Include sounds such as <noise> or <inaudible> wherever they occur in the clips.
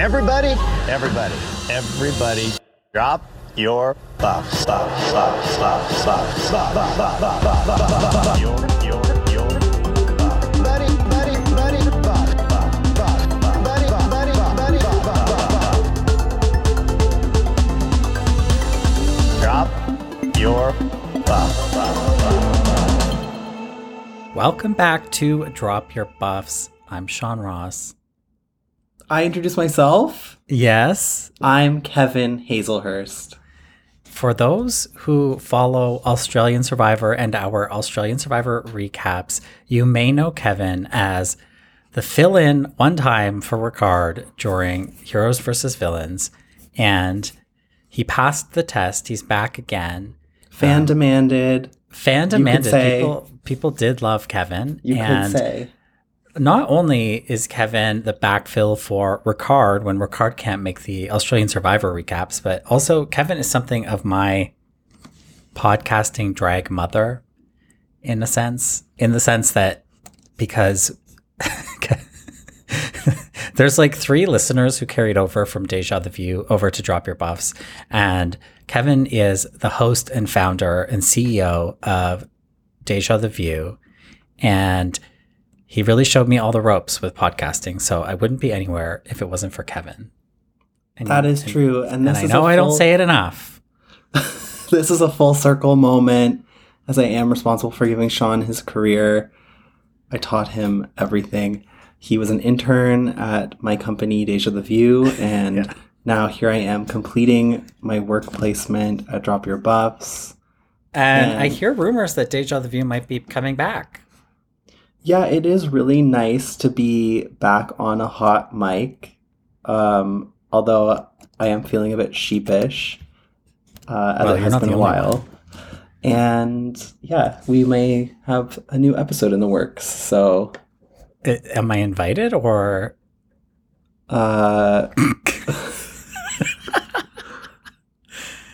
Everybody, everybody, everybody, drop your buffs. Buffs, buffs, buffs, buffs, buffs, buffs, buffs, buffs, buffs, buffs. Your, your, your buff. Buff, buff, buff, buff. Buff, buff, buff, buff, buff, buff. Your buff. buff, buff. Welcome back to Drop Your Buffs. I'm Sean Ross. I introduce myself. Yes. I'm Kevin Hazelhurst. For those who follow Australian Survivor and our Australian Survivor recaps, you may know Kevin as the fill in one time for Ricard during Heroes versus Villains. And he passed the test. He's back again. Fan um, demanded. Fan demanded. People, people did love Kevin. You and could say. Not only is Kevin the backfill for Ricard when Ricard can't make the Australian Survivor recaps, but also Kevin is something of my podcasting drag mother in a sense, in the sense that because <laughs> there's like three listeners who carried over from Deja the View over to Drop Your Buffs. And Kevin is the host and founder and CEO of Deja the View. And he really showed me all the ropes with podcasting. So I wouldn't be anywhere if it wasn't for Kevin. And, That is and- true. And And, this I is know I I don't say it enough. <laughs> this is a full circle moment as I am responsible for giving Sean his career. I taught him everything. He was an intern at my company, Deja the <laughs> View, and Yeah. now here I am completing my work placement at Drop Your Buffs. And I hear rumors that Deja the View might be coming back. Yeah, it is really nice to be back on a hot mic. Um, although I am feeling a bit sheepish, uh, as Well, it has been a while. And yeah, we may have a new episode in the works. So, I- am I invited or uh, <laughs>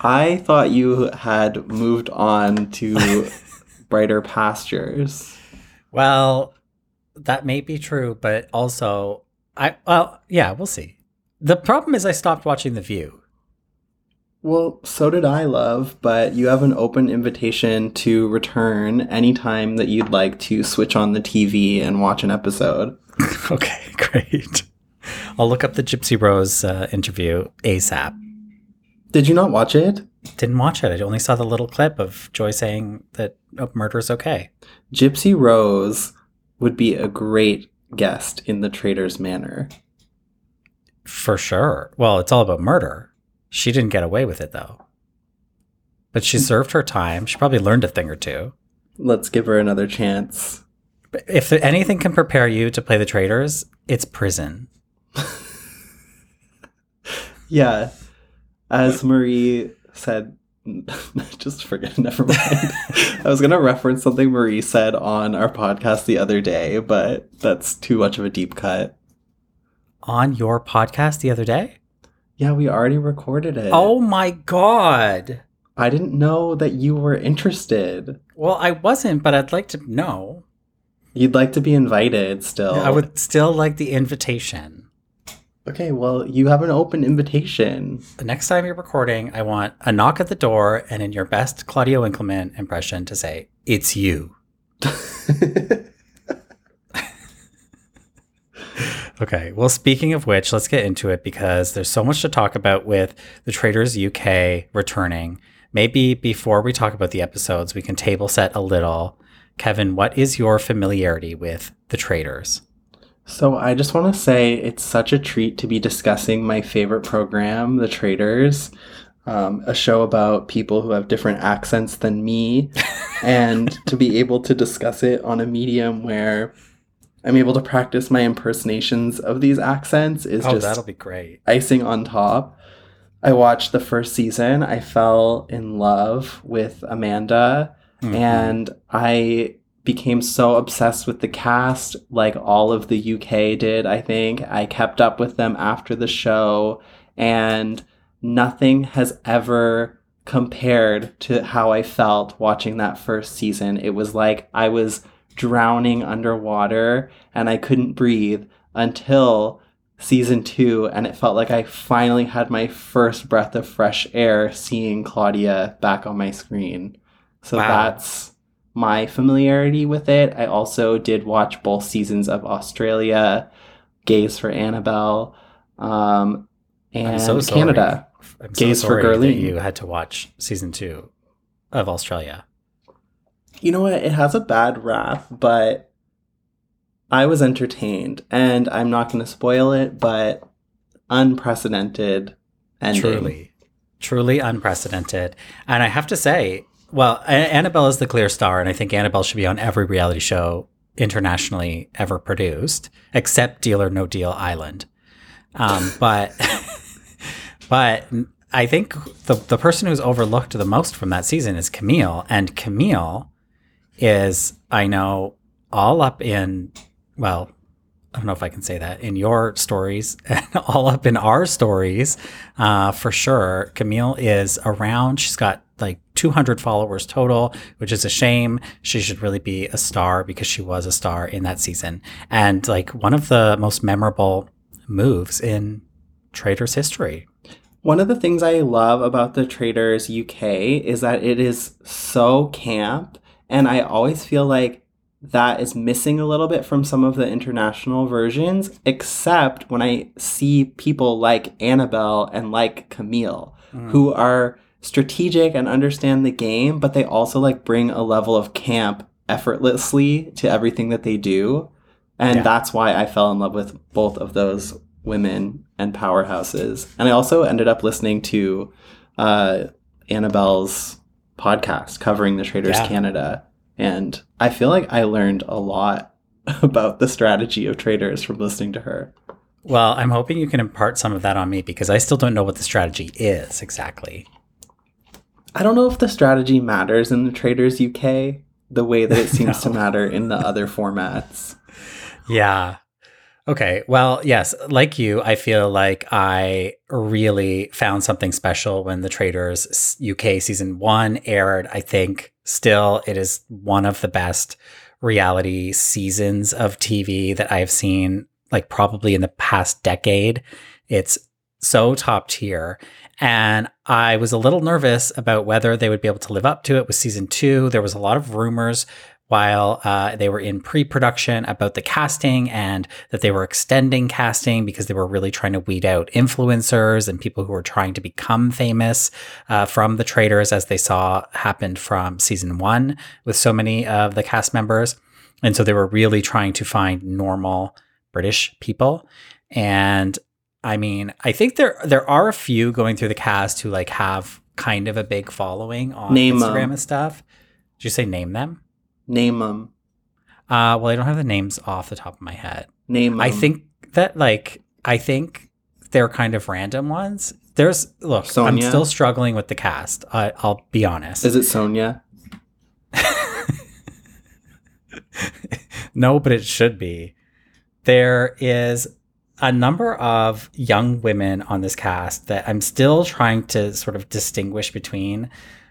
I thought you had moved on to <laughs> brighter pastures. Well, that may be true, but also I well, yeah, we'll see. The problem is I stopped watching The View. Well, so did I, love, but you have an open invitation to return anytime that you'd like to switch on the TV and watch an episode. <laughs> okay, great. I'll look up the Gypsy Rose uh, interview ASAP. Did you not watch it? Didn't watch it. I only saw the little clip of Joy saying that oh, murder is okay. Gypsy Rose would be a great guest in the Traitor's Manor. For sure. Well, it's all about murder. She didn't get away with it though. But she hmm. served her time. She probably learned a thing or two. Let's give her another chance. If anything can prepare you to play the traitors, it's prison. <laughs> Yeah. As Marie said, <laughs> just forget, <laughs> never mind. I was going to reference something Marie said on our podcast the other day, but that's too much of a deep cut. On your podcast the other day? Yeah, we already recorded it. Oh my god. I didn't know that you were interested. Well, I wasn't, but I'd like to know. You'd like to be invited still. I would still like the invitation. Okay, well, you have an open invitation. The next time you're recording, I want a knock at the door and in your best Claudia Winkleman impression to say, It's you. <laughs> Okay. Well, speaking of which, let's get into it because there's so much to talk about with the Traitors UK returning. Maybe before we talk about the episodes, we can table set a little. Kevin, what is your familiarity with the Traitors? So I just want to say it's such a treat to be discussing my favorite program, The Traitors, um, a show about people who have different accents than me, <laughs> and to be able to discuss it on a medium where I'm able to practice my impersonations of these accents is oh, just that'll be great. icing on top. I watched the first season. I fell in love with Amanda Mhm. and I became so obsessed with the cast like all of the UK did, I think. I kept up with them after the show and nothing has ever compared to how I felt watching that first season. It was like I was drowning underwater and I couldn't breathe until season two, and it felt like I finally had my first breath of fresh air seeing Claudia back on my screen. So Wow. that's my familiarity with it. I also did watch both seasons of Australia, Gaze for Annabelle, um, and I'm so. Canada. I'm Gaze so for Gerline. you had to watch season two of Australia. You know what? It has a bad rap, but I was entertained, and I'm not going to spoil it, but unprecedented ending. Truly, truly unprecedented. And I have to say, well, Annabelle is the clear star, and I think Annabelle should be on every reality show internationally ever produced, except Deal or No Deal Island. Um, <laughs> but, but I think the the person who's overlooked the most from that season is Camille, and Camille is I know all up in well. I don't know if I can say that in your stories <laughs> and all up in our stories, uh, for sure. Camille is around. She's got like 200 followers total, which is a shame. She should really be a star because she was a star in that season. And like one of the most memorable moves in Traitors history. One of the things I love about the Traitors UK is that it is so camp, and I always feel like that is missing a little bit from some of the international versions, except when I see people like Annabelle and like Camille, who mm. are strategic and understand the game, but they also like bring a level of camp effortlessly to everything that they do. And Yeah. that's why I fell in love with both of those women and powerhouses. And I also ended up listening to uh, Annabelle's podcast covering the Traitors Yeah. Canada. And I feel like I learned a lot <laughs> about the strategy of traders from listening to her. Well, I'm hoping you can impart some of that on me because I still don't know what the strategy is exactly. I don't know if the strategy matters in the Traitors UK the way that it <laughs> seems to matter in the <laughs> other formats. Yeah. Okay. Well, yes, like you, I feel like I really found something special when the Traitors UK season one aired. I think still it is one of the best reality seasons of TV that I've seen, like probably in the past decade. It's so top tier. And I was a little nervous about whether they would be able to live up to it with season two. There was a lot of rumors while uh, they were in pre-production about the casting and that they were extending casting because they were really trying to weed out influencers and people who were trying to become famous uh, from the traders as they saw happened from season one with so many of the cast members and so they were really trying to find normal british people and i mean i think there there are a few going through the cast who like have kind of a big following on Name 'em. instagram and stuff did you say name them Name them. uh, well, I don't have the names off the top of my head. Name 'em. I think that like I think they're kind of random ones. There's look, I'm still struggling with the cast. I, I'll be honest. Is it Sonia? <laughs> no, but it should be. There is a number of young women on this cast that I'm still trying to sort of distinguish between.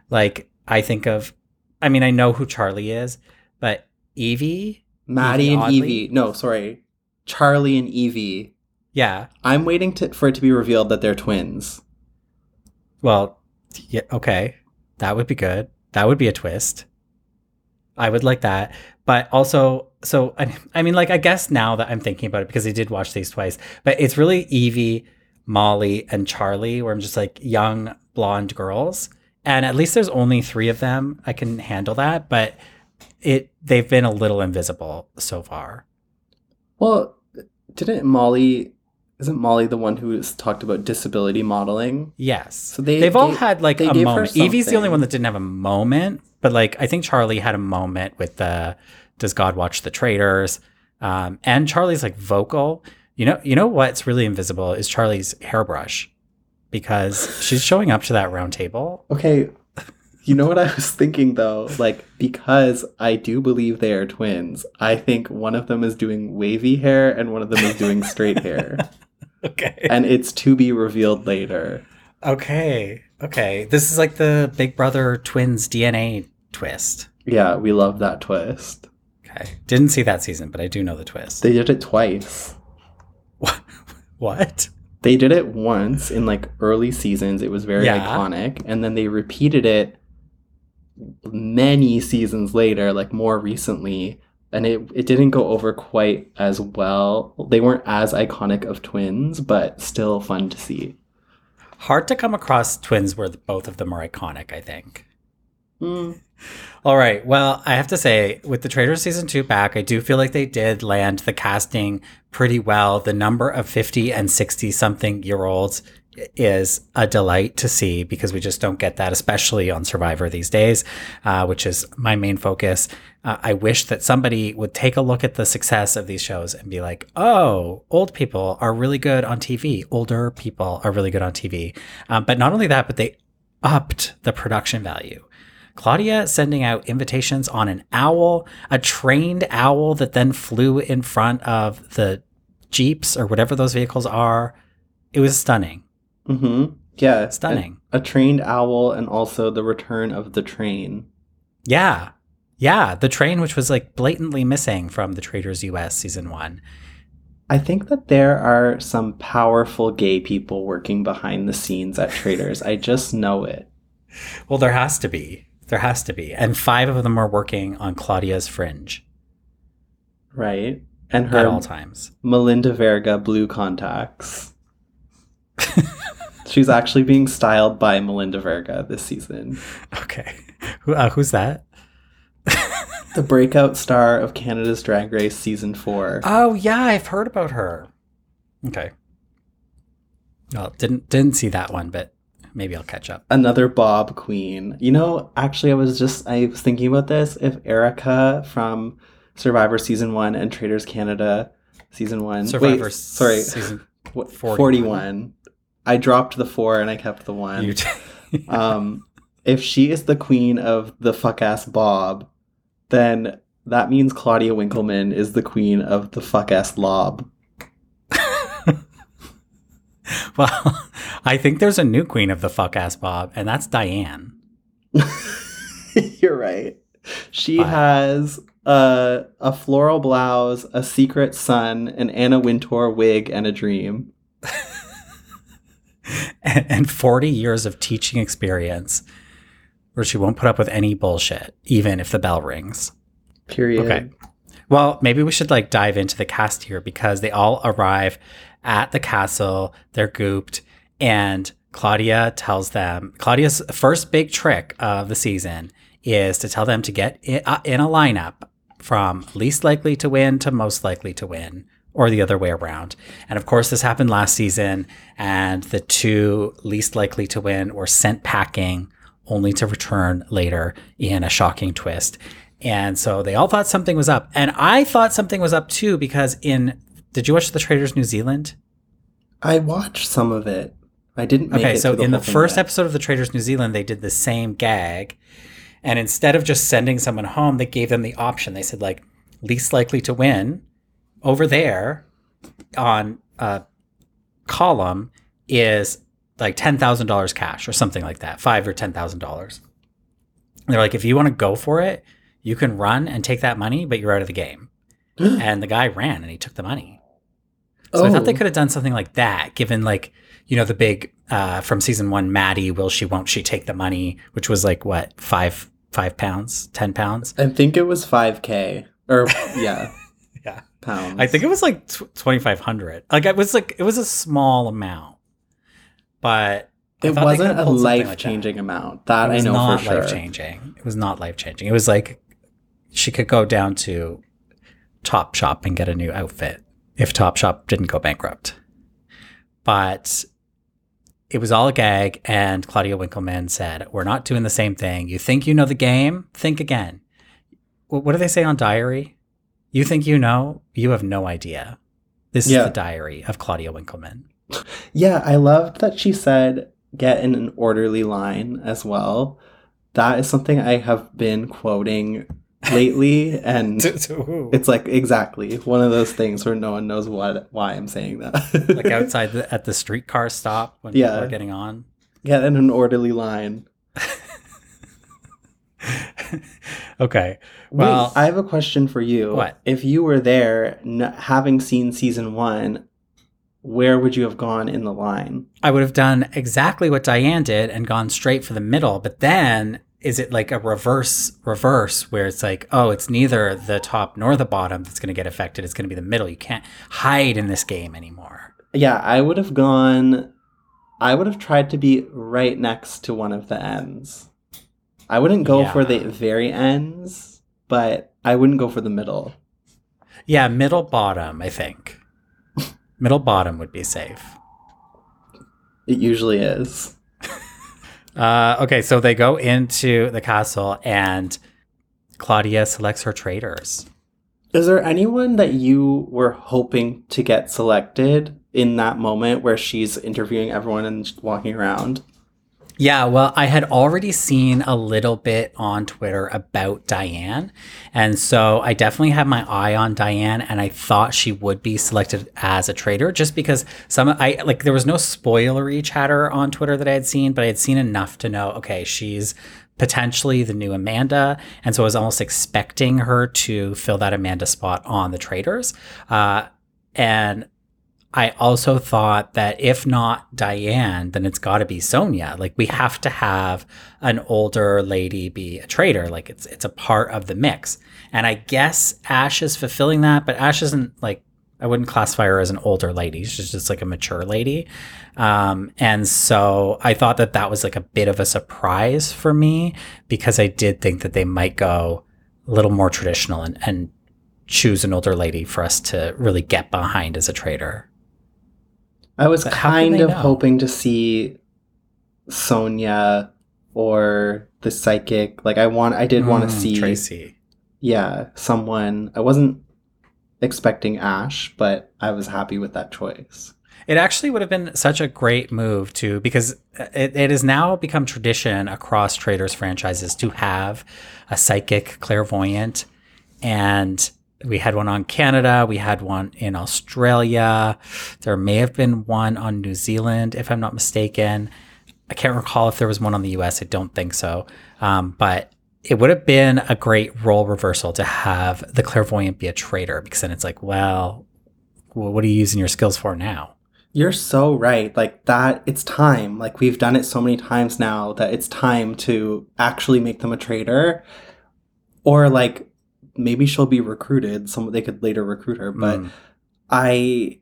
Like I think of, I mean, I know who Charlie is, but Evie, Maddie Evie and Oddly? Evie. No, sorry. Charlie and Evie. yeah, I'm waiting to, for it to be revealed that they're twins. Well, yeah, okay. That would be good. That would be a twist. I would like that. But also, so I, I mean, like, I guess now that I'm thinking about it, because I did watch these twice, but it's really Evie, Molly, and Charlie, where I'm just like young blonde girls. And at least there's only three of them. I can handle that, but it they've been a little invisible so far. Well, didn't Molly? Isn't Molly the one who has talked about disability modeling? Yes. So they They've all had like a moment. Evie's the only one that didn't have a moment, but like I think Charlie had a moment with the Does God Watch the Traitors? Um, and Charlie's like vocal. You know, you know what's really invisible is Charlie's hairbrush because she's showing up to that round table. Okay, you know what I was thinking though? Like, because I do believe they are twins, I think one of them is doing wavy hair and one of them is doing straight hair. <laughs> Okay. And it's to be revealed later. Okay. Okay. This is like the Big Brother twins DNA twist. Yeah, we love that twist. Okay. Didn't see that season, but I do know the twist. They did it twice. <laughs> What? They did it once in like early seasons. It was very Yeah. iconic. And then they repeated it many seasons later, like more recently. And it, it didn't go over quite as well. They weren't as iconic of twins, but still fun to see. Hard to come across twins where both of them are iconic, I think. Mm, All right. Well, I have to say, with the Traitors season two back, I do feel like they did land the casting pretty well. The number of 50 and 60 something year olds is a delight to see because we just don't get that, especially on Survivor these days, uh, which is my main focus. Uh, I wish that somebody would take a look at the success of these shows and be like, oh, old people are really good on TV. Older people are really good on TV. Um, but not only that, but they upped the production value. Claudia sending out invitations on an owl, a trained owl that then flew in front of the Jeeps or whatever those vehicles are. It was stunning. hmm Yeah. Stunning. A, a trained owl and also the return of the train. Yeah. Yeah. The train, which was like blatantly missing from the Traitors US season one. I think that there are some powerful gay people working behind the scenes at Traitors. I just know it. Well, there has to be. There has to be. And five of them are working on Claudia's fringe Right? And her at all times. Melinda Verga blue contacts. <laughs> She's actually being styled by Melinda Verga this season. Okay. Who, uh, who's that? <laughs> The breakout star of Canada's Drag Race season four. Oh yeah, I've heard about her. Okay. Well, didn't didn't see that one, but maybe I'll catch up. Another Bob Queen. You know, actually, I was just I was thinking about this. If Erika from Survivor season one and Traitors Canada season one, Survivor wait, sorry, season what, 41. 41. I dropped the four and I kept the one. you t- <laughs> um, if she is the queen of the fuck ass Bob, then that means Claudia Winkleman is the queen of the fuck ass Lob. <laughs> Well, I think there's a new queen of the fuck ass Bob, and that's Diane. <laughs> You're right. She But- has a, a floral blouse, a secret sun, an Anna Wintour wig, and a dream. and, <laughs> and 40 years of teaching experience where she won't put up with any bullshit, even if the bell rings. Period. Okay. Well, maybe we should like dive into the cast here because they all arrive at the castle. They're gooped, and Claudia tells them Claudia's first big trick of the season is to tell them to get in, uh, in a lineup from least likely to win to most likely to win, or the other way around. And of course, this happened last season, and the two least likely to win were sent packing only to return later in a shocking twist. And so they all thought something was up. And I thought something was up too because in did you watch The Traitors New Zealand? I watched some of it. I didn't make Okay, so through in the first yet. episode of The Traitors New Zealand, they did the same gag. And instead of just sending someone home, they gave them the option. They said, like, least likely to win over there on a column is like $10,000 cash or something like that, five or $10,000. They're like, if you want to go for it, you can run and take that money, but you're out of the game. <gasps> and the guy ran and he took the money. So I thought they Oh. could have done something like that, given like, you know, the big uh from season one, Maddie, will she, won't she take the money, which was like what, five five pounds, ten pounds? I think it was 5k or yeah, <laughs> Yeah. pounds. I think it was like twenty five hundred. Like it was like it was a small amount. But I it wasn't a pulled something like amount. That I know not for sure. life changing. It was not life changing. It was like she could go down to Top Shop and get a new outfit if Top Shop didn't go bankrupt. But it was all a gag, and Claudia Winkleman said, "We're not doing the same thing. You think you know the game? Think again." Wh- What do they say on Diary? You think you know? You have no idea. This Yeah. is the diary of Claudia Winkleman. <laughs> Yeah, I loved that she said get in an orderly line as well. That is something I have been quoting lately and <laughs> it's like exactly one of those things where no one knows what why I'm saying that. <laughs> like outside the, at the streetcar stop when Yeah. people are getting on. get in an orderly line. <laughs> okay. Wait, Well, I have a question for you. What? If you were there, n- having seen season one, where would you have gone in the line? I would have done exactly what Diane did and gone straight for the middle. But then is it like a reverse reverse where it's like, oh, it's neither the top nor the bottom that's going to get affected. It's going to be the middle. You can't hide in this game anymore. Yeah, I would have gone. I would have tried to be right next to one of the ends. I wouldn't go Yeah. for the very ends, but I wouldn't go for the middle. Yeah, middle bottom, I think. <laughs> middle bottom would be safe. It usually is. Uh, okay, so they go into the castle and Claudia selects her traders. Is there anyone that you were hoping to get selected in that moment where she's interviewing everyone and walking around? Yeah, well, I had already seen a little bit on Twitter about Diane. And so I definitely had my eye on Diane and I thought she would be selected as a traitor just because some I like there was no spoilery chatter on Twitter that I had seen, but I had seen enough to know, okay, she's potentially the new Amanda. And so I was almost expecting her to fill that Amanda spot on the traitors. Uh, and I also thought that if not Diane, then it's got to be Sonia. Like we have to have an older lady be a traitor. Like it's it's a part of the mix. And I guess Ash is fulfilling that, but Ash isn't like I wouldn't classify her as an older lady. She's just like a mature lady. Um, and so I thought that that was like a bit of a surprise for me because I did think that they might go a little more traditional and, and choose an older lady for us to really get behind as a traitor. I was But kind of know? hoping to see Sonia or the psychic. Like I want I did want to Mm, see Tracy. yeah, someone. I wasn't expecting Ash, but I was happy with that choice. It actually would have been such a great move too, because it, it has now become tradition across traders franchises to have a psychic clairvoyant. And we had one on Canada, we had one in Australia. There may have been one on New Zealand, if I'm not mistaken. I can't recall if there was one on the US. I don't think so. Um, but it would have been a great role reversal to have the clairvoyant be a traitor because then it's like, well, what are you using your skills for now? You're so right. Like that, it's time. Like we've done it so many times now that it's time to actually make them a traitor. Or like maybe she'll be recruited. Some they could later recruit her. But Mm. I,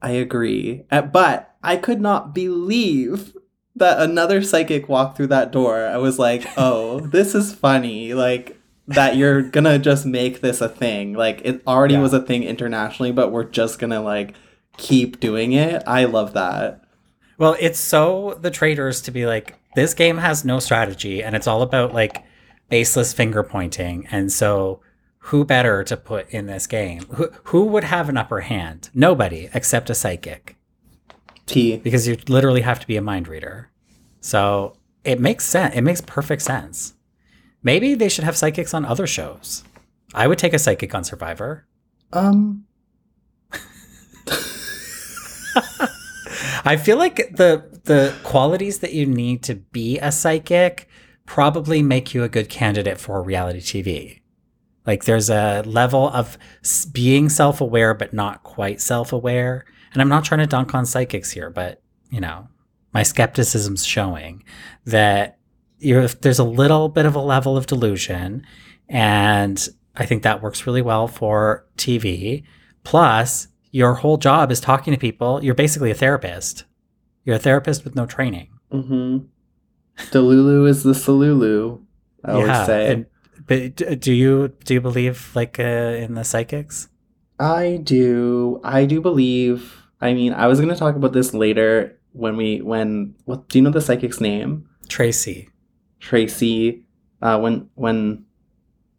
I agree. Uh, But I could not believe that another psychic walked through that door. I was like, <laughs> oh, this is funny. Like that you're gonna just make this a thing. Like it already Yeah. was a thing internationally, but we're just gonna like keep doing it. I love that. Well, it's so the traders to be like, this game has no strategy and it's all about like baseless finger pointing. And so who better to put in this game? Who, who would have an upper hand? Nobody except a psychic T. because you literally have to be a mind reader. So it makes sense. It makes perfect sense. Maybe they should have psychics on other shows. I would take a psychic on Survivor. Um <laughs> I feel like the the qualities that you need to be a psychic probably make you a good candidate for reality TV. Like there's a level of being self-aware but not quite self-aware. And I'm not trying to dunk on psychics here, but you know, my skepticism's showing that you're, there's a little bit of a level of delusion and I think that works really well for TV. Plus, your whole job is talking to people. You're basically a therapist. You're a therapist with no training. mm-hmm. Delulu is the Salulu. I always say. and- but do you do you believe like uh, in the psychics? I do. I do believe. I mean, I was going to talk about this later when we when what do you know the psychic's name? Tracy. Tracy uh when when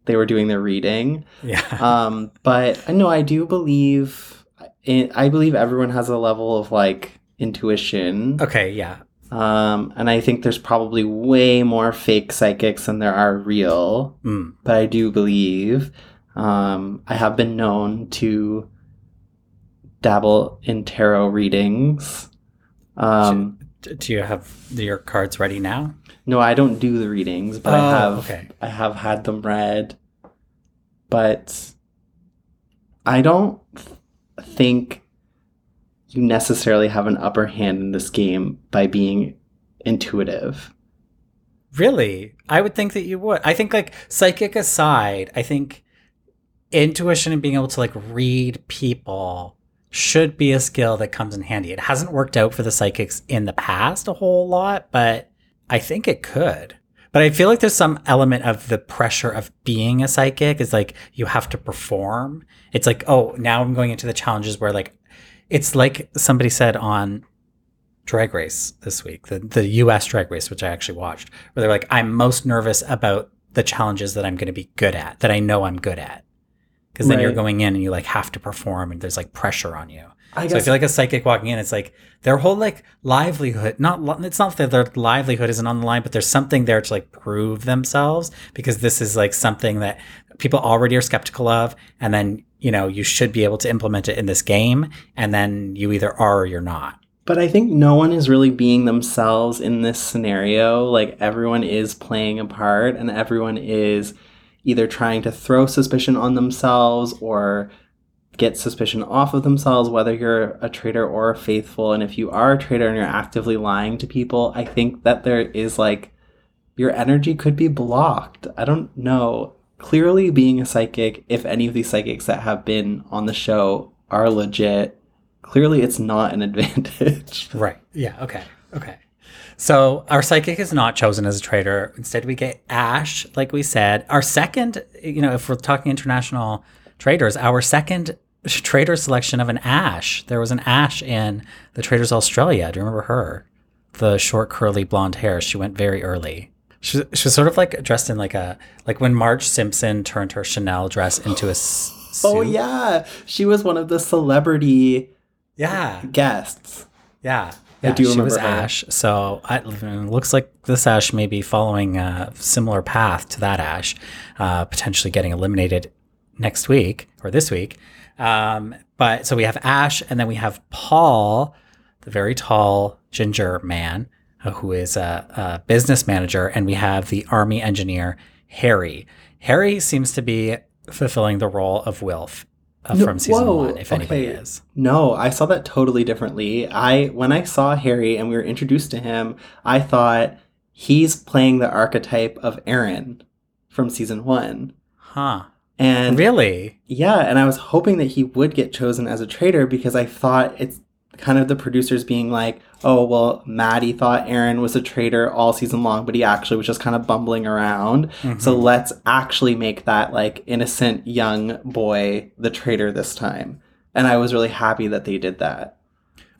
they were doing their reading. Yeah. <laughs> Um but I know I do believe in, I believe everyone has a level of like intuition. okay. Yeah. Um and I think there's probably way more fake psychics than there are real. Mm. but I do believe um, I have been known to dabble in tarot readings. Um, D- Do you have your cards ready now? no, I don't do the readings, but I Oh, have okay. I have had them read. But I don't think you necessarily have an upper hand in this game by being intuitive. Really? I would think that you would. I think like psychic aside, I think intuition and being able to like read people should be a skill that comes in handy. It hasn't worked out for the psychics in the past a whole lot, but I think it could. But I feel like there's some element of the pressure of being a psychic is like you have to perform. It's like, oh, now I'm going into the challenges where like it's like somebody said on Drag Race this week, the, the US Drag Race, which I actually watched, where they're like, I'm most nervous about the challenges that I'm going to be good at, that I know I'm good at. Because then you're going in and you like have to perform and there's like pressure on you. I So I feel like a psychic walking in, it's like their whole like livelihood, not, it's not that their livelihood isn't on the line, but there's something there to like prove themselves because this is like something that people already are skeptical of. And then, you know, you should be able to implement it in this game. And then you either are or you're not. But I think no one is really being themselves in this scenario. Like everyone is playing a part and everyone is either trying to throw suspicion on themselves or get suspicion off of themselves, whether you're a traitor or a faithful. And if you are a traitor and you're actively lying to people, I think that there is like your energy could be blocked. I don't know. Clearly, being a psychic, if any of these psychics that have been on the show are legit, clearly it's not an <laughs> advantage. Right. Yeah. Okay. Okay. So our psychic is not chosen as a traitor. Instead, we get Ash, like we said. Our second, you know, if we're talking international traders, our second trader selection of an Ash. There was an Ash in the Traitors Australia. Do you remember her? The short, curly, blonde hair. She went very early. She, she was sort of like dressed in like a like when Marge Simpson turned her Chanel dress into a s- <gasps> suit. Oh yeah, she was one of the celebrity yeah. guests. Yeah. I Yeah, do she was remember her. Ash. So I, it looks like this Ash may be following a similar path to that Ash, uh, potentially getting eliminated next week or this week. Um, but so we have Ash, and then we have Paul, the very tall ginger man who is a, a business manager, and we have the army engineer Harry. Harry seems to be fulfilling the role of Wilf uh, No, from season whoa, one, if anybody okay. is. No, I saw that totally differently. I when I saw Harry and we were introduced to him, I thought he's playing the archetype of Aaron from season 1. Huh. And Really? yeah, and I was hoping that he would get chosen as a traitor because I thought it's kind of the producers being like, "Oh, well, Maddie thought Aaron was a traitor all season long, but he actually was just kind of bumbling around. So Mhm. let's actually make that like innocent young boy the traitor this time." And I was really happy that they did that.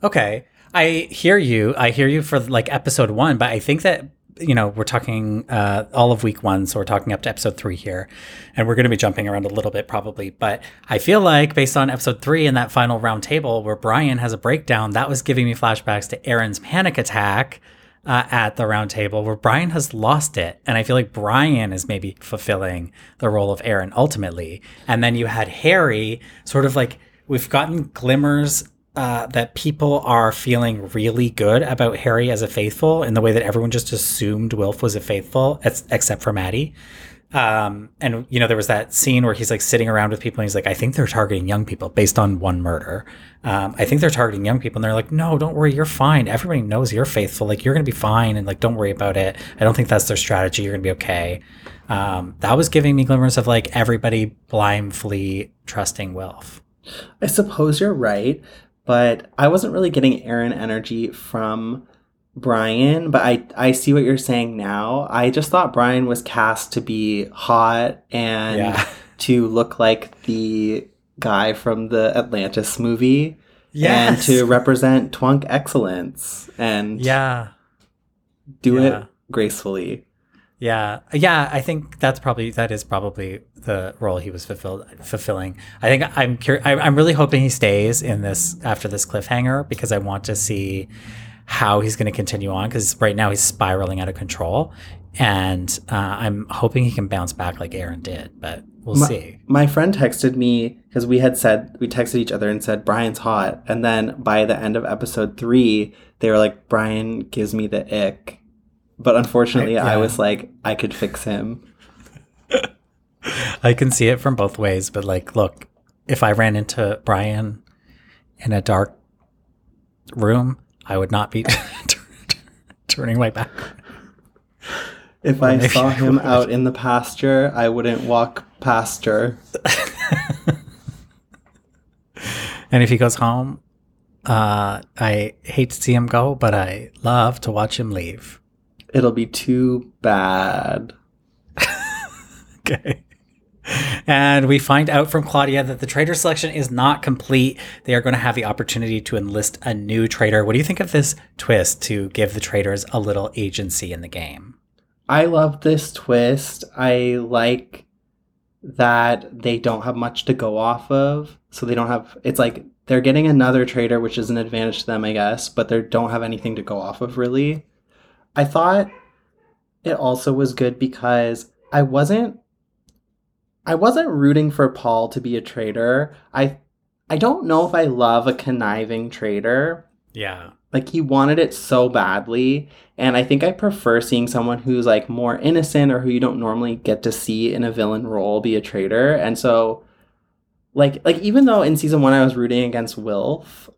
Okay. I hear you. I hear you for like episode one, but I think that, you know, we're talking uh, all of week one. So we're talking up to episode three here. And we're going to be jumping around a little bit probably. But I feel like based on episode three and that final round table where Brian has a breakdown, that was giving me flashbacks to Aaron's panic attack. Uh, at the round table where Brian has lost it. And I feel like Brian is maybe fulfilling the role of Aaron ultimately. And then you had Harry sort of like we've gotten glimmers uh, that people are feeling really good about Harry as a faithful in the way that everyone just assumed Wilf was a faithful, ex- except for Maddie. Um, and you know, there was that scene where he's like sitting around with people and he's like, I think they're targeting young people based on one murder. Um, I think they're targeting young people. And they're like, no, don't worry. You're fine. Everybody knows you're faithful. Like, you're going to be fine. And like, don't worry about it. I don't think that's their strategy. You're going to be okay. Um, that was giving me glimmers of like everybody blindly trusting Wilf. I suppose you're right, but I wasn't really getting Aaron energy from Brian, but I I see what you're saying now. I just thought Brian was cast to be hot and Yeah. <laughs> to look like the guy from the Atlantis movie and to represent twunk excellence and Yeah. do Yeah. it gracefully. Yeah, yeah, I think that's probably that is probably the role he was fulfilled fulfilling. I think I'm cur- I- I'm really hoping he stays in this after this cliffhanger because I want to see how he's going to continue on because right now he's spiraling out of control, and uh, I'm hoping he can bounce back like Aaron did, but we'll My- see. My friend texted me because we had said we texted each other and said Brian's hot, and then by the end of episode three, they were like Brian gives me the ick, but unfortunately, I Yeah. was like I could fix him. <laughs> I can see it from both ways, but like, look, if I ran into Brian in a dark room, I would not be <laughs> turning my back. If I saw him out in the pasture, I wouldn't walk past her. <laughs> and if he goes home, uh, I hate to see him go, but I love to watch him leave. It'll be too bad. okay. And we find out from Claudia that the trader selection is not complete. They are going to have the opportunity to enlist a new trader. What do you think of this twist to give the traders a little agency in the game? I love this twist. I like that they don't have much to go off of. So they don't have, it's like they're getting another trader, which is an advantage to them, I guess, but they don't have anything to go off of really. I thought it also was good because I wasn't I wasn't rooting for Paul to be a traitor. I I don't know if I love a conniving traitor. Yeah. Like he wanted it so badly, and I think I prefer seeing someone who's like more innocent or who you don't normally get to see in a villain role be a traitor. And so like like even though in season 1 I was rooting against Wilf,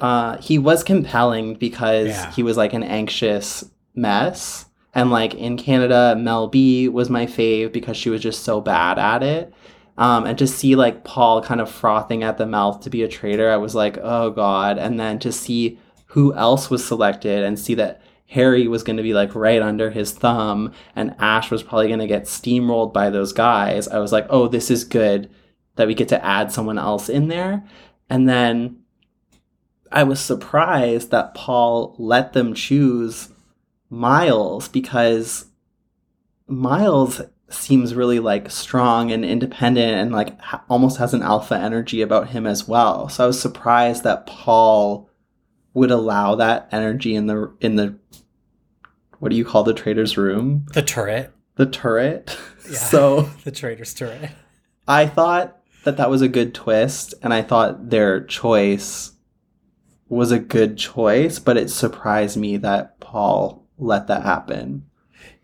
uh he was compelling because Yeah. he was like an anxious mess. And like in Canada, Mel B was my fave because she was just so bad at it. Um, and to see like Paul kind of frothing at the mouth to be a traitor, I was like, oh god. And then to see who else was selected and see that Harry was going to be like right under his thumb and Ash was probably going to get steamrolled by those guys, I was like, oh, this is good that we get to add someone else in there. And then I was surprised that Paul let them choose Miles because Miles seems really like strong and independent and like ha- almost has an alpha energy about him as well. So I was surprised that Paul would allow that energy in the in the what do you call the trader's room? The turret. The turret. <laughs> Yeah. so <laughs> the trader's turret. I thought that that was a good twist, and I thought their choice was a good choice, but it surprised me that Paul let that happen.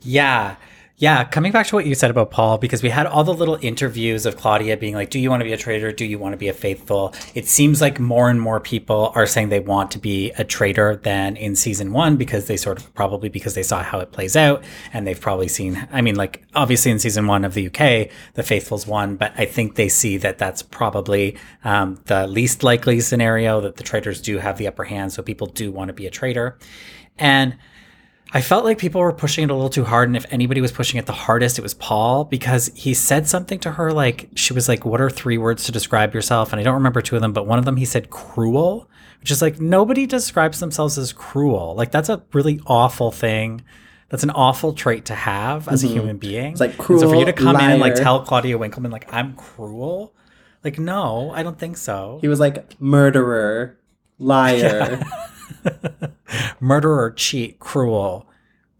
Yeah. Yeah, coming back to what you said about Paul, because we had all the little interviews of Claudia being like, Do you want to be a traitor? Do you want to be a faithful? It seems like more and more people are saying they want to be a traitor than in season one because they sort of probably because they saw how it plays out and they've probably seen, I mean, like obviously in season one of the UK, the faithfuls won, but I think they see that that's probably um, the least likely scenario that the traitors do have the upper hand. So people do want to be a traitor. And I felt like people were pushing it a little too hard. And if anybody was pushing it the hardest, it was Paul because he said something to her like, she was like, What are three words to describe yourself? And I don't remember two of them, but one of them he said cruel, which is like, nobody describes themselves as cruel. Like, that's a really awful thing. That's an awful trait to have as a mm-hmm. human being. It's like And so for you to cruel, come in and like tell Claudia Winkleman, like, I'm cruel. Like, no, I don't think so. He was like murderer, liar. <laughs> <laughs> murderer, cheat, cruel,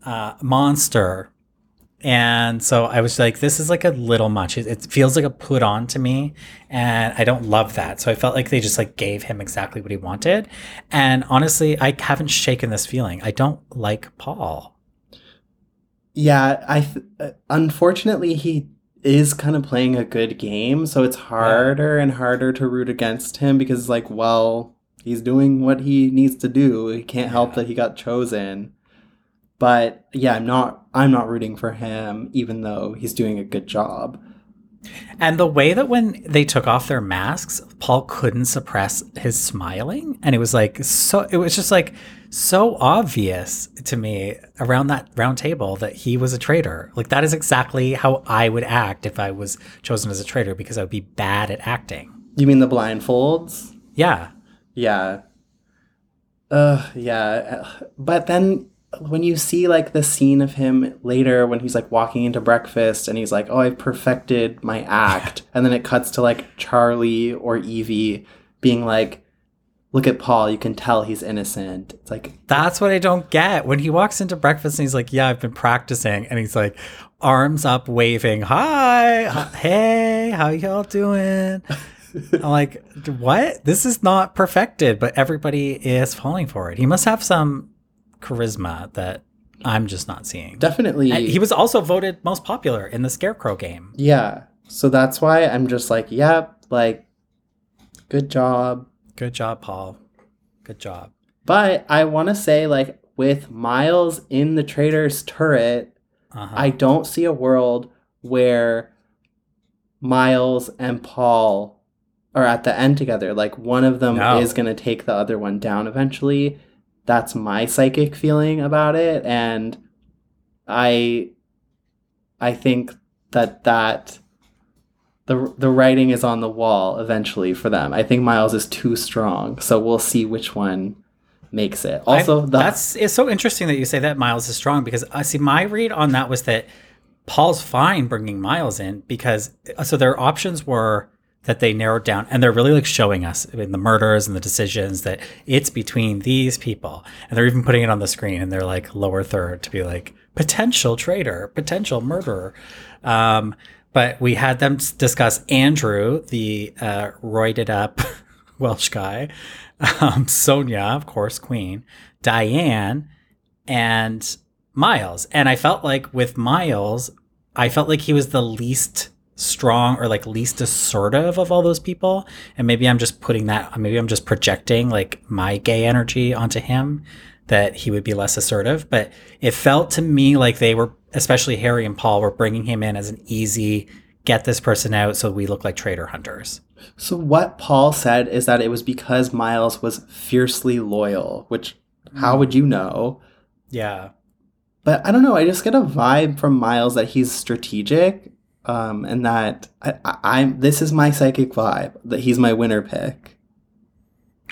uh, monster. And so I was like, this is like a little much. It, it feels like a put on to me. And I don't love that. So I felt like they just like gave him exactly what he wanted. And honestly, I haven't shaken this feeling. I don't like Paul. yeah, I th- uh, unfortunately he is kind of playing a good game, so it's harder and harder to root against him because like, well, he's doing what he needs to do. He can't help that he got chosen. But yeah, I'm not I'm not rooting for him even though he's doing a good job. And the way that when they took off their masks, Paul couldn't suppress his smiling. And it was like, so, it was just like so obvious to me around that round table that he was a traitor. Like, that is exactly how I would act if I was chosen as a traitor because I would be bad at acting. You mean the blindfolds? Yeah. Yeah. Uh yeah. But then when you see like the scene of him later when he's like walking into breakfast and he's like, "Oh, I've perfected my act." <laughs> and then it cuts to like Charlie or Evie being like, "Look at Paul, you can tell he's innocent." It's like, That's what I don't get. When he walks into breakfast and he's like, Yeah, I've been practicing. And he's like, arms up, waving, Hi, hey, how y'all doing? <laughs> I'm like, What? This is not perfected, but everybody is falling for it. He must have some charisma that I'm just not seeing. definitely And he was also voted most popular in the Scarecrow game. Yeah. So that's why I'm just like, "Yep, like good job." Good job, Paul. Good job. But I want to say, like, with Miles in the traitor's turret, Uh-huh. I don't see a world where Miles and Paul are at the end together. Like, one of them No. is going to take the other one down eventually. That's my psychic feeling about it. And I, I think that that the the writing is on the wall eventually for them. I think Miles is too strong, so we'll see which one makes it. Also, I- the, that's it's so interesting that you say that Miles is strong because I see my read on that was that Paul's fine bringing Miles in because so their options were that they narrowed down and they're really like showing us in the murders and the decisions that it's between these people and they're even putting it on the screen and they're like lower third to be like potential traitor potential murderer um, but we had them discuss andrew the uh, roided up <laughs> welsh guy um, sonia of course queen diane and Miles. And I felt like with Miles, I felt like he was the least strong or like least assertive of all those people. And maybe I'm just putting that, maybe I'm just projecting like my gay energy onto him that he would be less assertive. But it felt to me like they were, especially Harry and Paul, were bringing him in as an easy get this person out so we look like traitor hunters. so what Paul said is that it was because Miles was fiercely loyal, which how would you know? Yeah. But I don't know. I just get a vibe from Miles that he's strategic, um, and that I, I, I'm. This is my psychic vibe that he's my winner pick.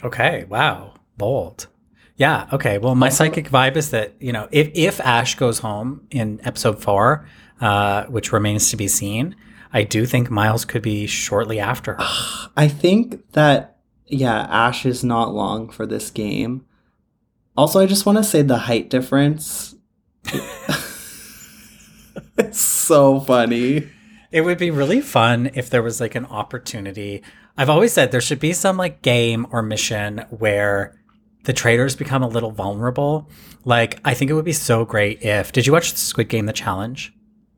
Okay. Wow. Bold. Yeah. Okay. Well, my psychic vibe is that you know if if Ash goes home in episode four, uh, which remains to be seen, I do think Miles could be shortly after her. <sighs> I think that yeah, Ash is not long for this game. Also, I just want to say the height difference. <laughs> <laughs> it's so funny. It would be really fun if there was like an opportunity. I've always said there should be some like game or mission where the traitors become a little vulnerable. Like I think it would be so great if. Did you watch Squid Game: The Challenge?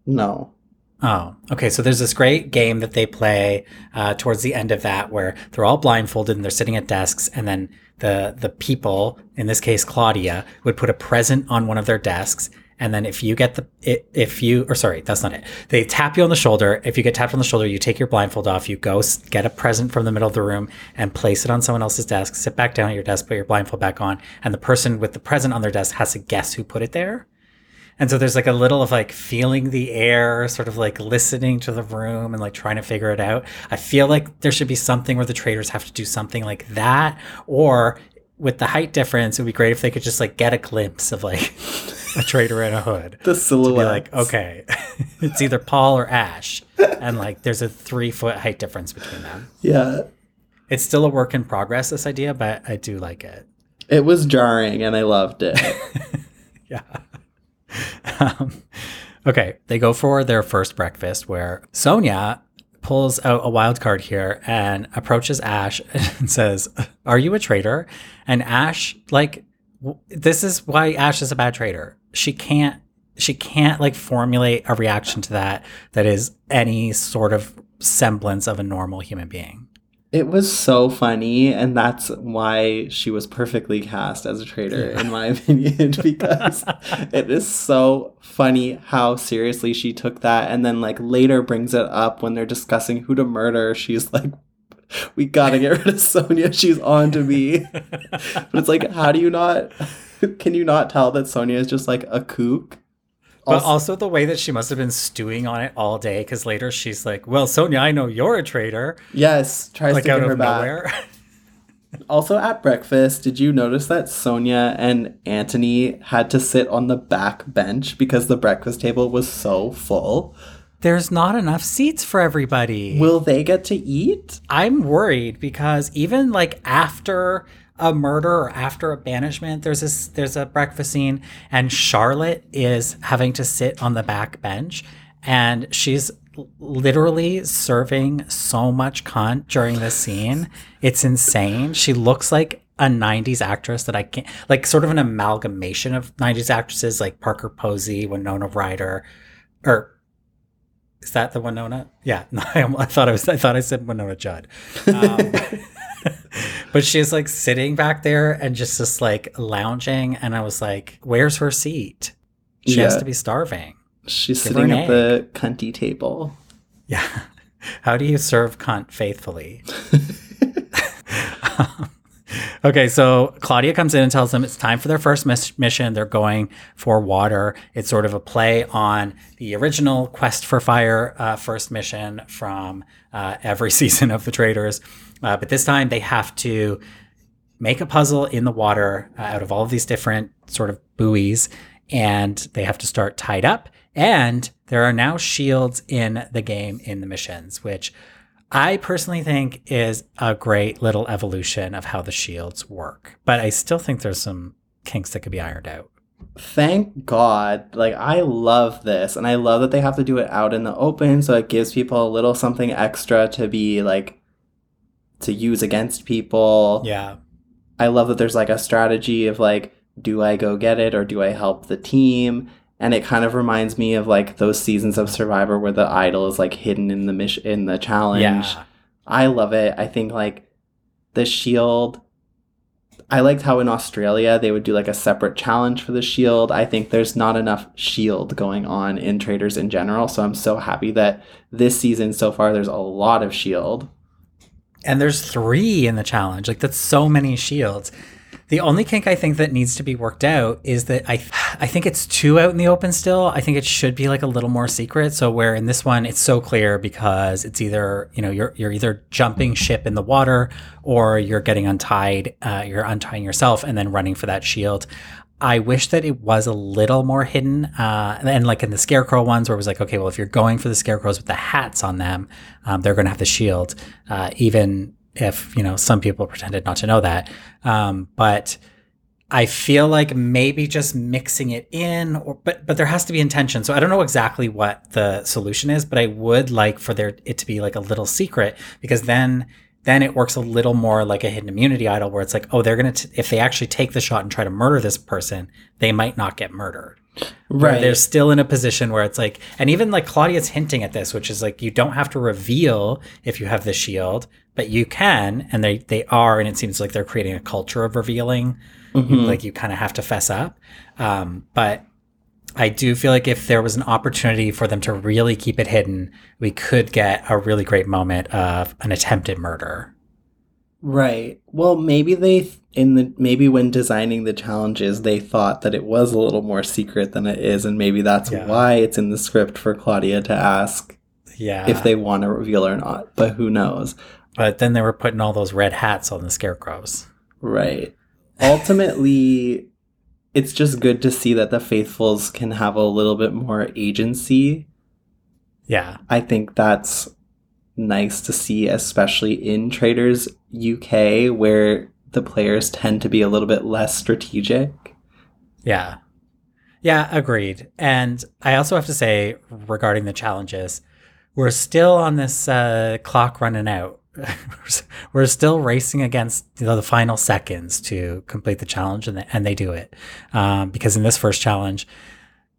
No. Oh, okay. So there's this great game that they play uh, towards the end of that, where they're all blindfolded and they're sitting at desks, and then the the people, in this case Claudia, would put a present on one of their desks, and then if you get the if you or sorry, that's not it. They tap you on the shoulder. If you get tapped on the shoulder, you take your blindfold off. You go get a present from the middle of the room and place it on someone else's desk. Sit back down at your desk, put your blindfold back on, and the person with the present on their desk has to guess who put it there. And so there's like a little of like feeling the air, sort of like listening to the room and like trying to figure it out. I feel like there should be something where the traitors have to do something like that. Or with the height difference, it would be great if they could just like get a glimpse of like <laughs> a traitor in a hood. The silhouette. like, okay, <laughs> it's either Paul or Ash. And like there's a three foot height difference between them. Yeah. It's still a work in progress, this idea, but I do like it. It was jarring and I loved it. <laughs> Yeah. um, okay, they go for their first breakfast where Sonia pulls out a wild card here and approaches Ash <laughs> and says, "Are you a traitor?" And Ash, like, w- this is why Ash is a bad traitor. She can't. She can't like formulate a reaction to that that is any sort of semblance of a normal human being. It was so funny, and that's why she was perfectly cast as a traitor, in my <laughs> opinion, because it is so funny how seriously she took that, and then like later brings it up when they're discussing who to murder. She's like, "We gotta get rid of Sonia. She's on to me." <laughs> but it's like, how do you not? <laughs> Can you not tell that Sonia is just like a kook? But Also- also the way that she must have been stewing on it all day, because later she's like, "Well, Sonia, I know you're a traitor." Yes, tries like to out get her back. nowhere. <laughs> Also at breakfast, did you notice that Sonia and Anthony had to sit on the back bench because the breakfast table was so full? There's not enough seats for everybody. Will they get to eat? I'm worried because even like after a murder or after a banishment, there's this there's a breakfast scene, and Charlotte is having to sit on the back bench, and she's literally serving so much cunt during this scene. It's insane. She looks like a 90s actress that I can't like sort of an amalgamation of 90s actresses like Parker Posey, Winona Ryder, or is that the Winona? Yeah, no, <laughs> I, I thought I was. I thought I said Wynonna Judd. Um, <laughs> but she's like sitting back there and just just like lounging, and I was like, "Where's her seat? She has to be starving." She's Give sitting at the cunty table. Yeah. <laughs> How do you serve cunt faithfully? <laughs> <laughs> okay, so Claudia comes in and tells them it's time for their first miss- mission. They're going for water. It's sort of a play on the original Quest for Fire uh, first mission from uh, every season of the Traitors. Uh, but this time they have to make a puzzle in the water uh, out of all of these different sort of buoys, and they have to start tied up. And there are now shields in the game in the missions, which I personally think is a great little evolution of how the shields work. But I still think there's some kinks that could be ironed out. Thank God. Like, I love this. And I love that they have to do it out in the open. So it gives people a little something extra to be like, to use against people. Yeah. I love that there's like a strategy of like, do I go get it or do I help the team? And it kind of reminds me of like those seasons of Survivor where the idol is like hidden in the mission in the challenge. Yeah. I love it. I think like the shield. I liked how in Australia they would do like a separate challenge for the shield. I think there's not enough shield going on in traitors in general. So I'm so happy that this season so far there's a lot of shield. And there's three in the challenge. Like that's so many shields. The only kink I think that needs to be worked out is that I I think it's too out in the open still. I think it should be like a little more secret. So where in this one it's so clear because it's either you know you're you're either jumping ship in the water or you're getting untied. Uh, you're untying yourself and then running for that shield. I wish that it was a little more hidden. Uh, and like in the scarecrow ones, where it was like, okay, well, if you're going for the scarecrows with the hats on them, um, they're going to have the shield, uh, even if you know some people pretended not to know that. Um, but I feel like maybe just mixing it in, or but but there has to be intention. So I don't know exactly what the solution is, but I would like for there it to be like a little secret because then then it works a little more like a hidden immunity idol where it's like, oh, they're gonna t- if they actually take the shot and try to murder this person, they might not get murdered. Where They're still in a position where it's like, and even like Claudia's hinting at this, which is like you don't have to reveal if you have the shield, but you can, and they they are, and it seems like they're creating a culture of revealing. Mhm. Like you kind of have to fess up. Um, but I do feel like if there was an opportunity for them to really keep it hidden, we could get a really great moment of an attempted murder. Right. Well, maybe they in the maybe when designing the challenges they thought that it was a little more secret than it is and maybe that's Yeah. why it's in the script for Claudia to ask Yeah. if they want to reveal or not, but who knows. but then they were putting all those red hats on the scarecrows. Right. Ultimately, it's just good to see that the faithfuls can have a little bit more agency. Yeah. I think that's nice to see, especially in Traitors UK, where the players tend to be a little bit less strategic. Yeah. Yeah, agreed. And I also have to say, regarding the challenges, we're still on this uh, clock running out. We're still racing against you know, the final seconds to complete the challenge, and, and they do it. Um, because in this first challenge,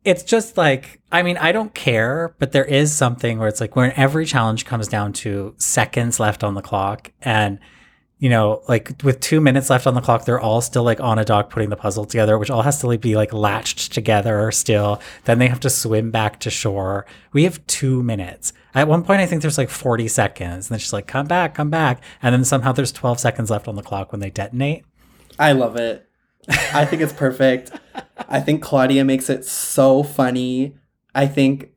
it's just like, I mean, I don't care, but there is something where it's like when every challenge comes down to seconds left on the clock, and you know, like with two minutes left on the clock, they're all still like on a dock putting the puzzle together, which all has to like be like latched together still. Then they have to swim back to shore. We have two minutes. At one point, I think there's like 40 seconds. And then she's like, come back, come back. And then somehow there's 12 seconds left on the clock when they detonate. I love it. I think it's perfect. I think Claudia makes it so funny. I think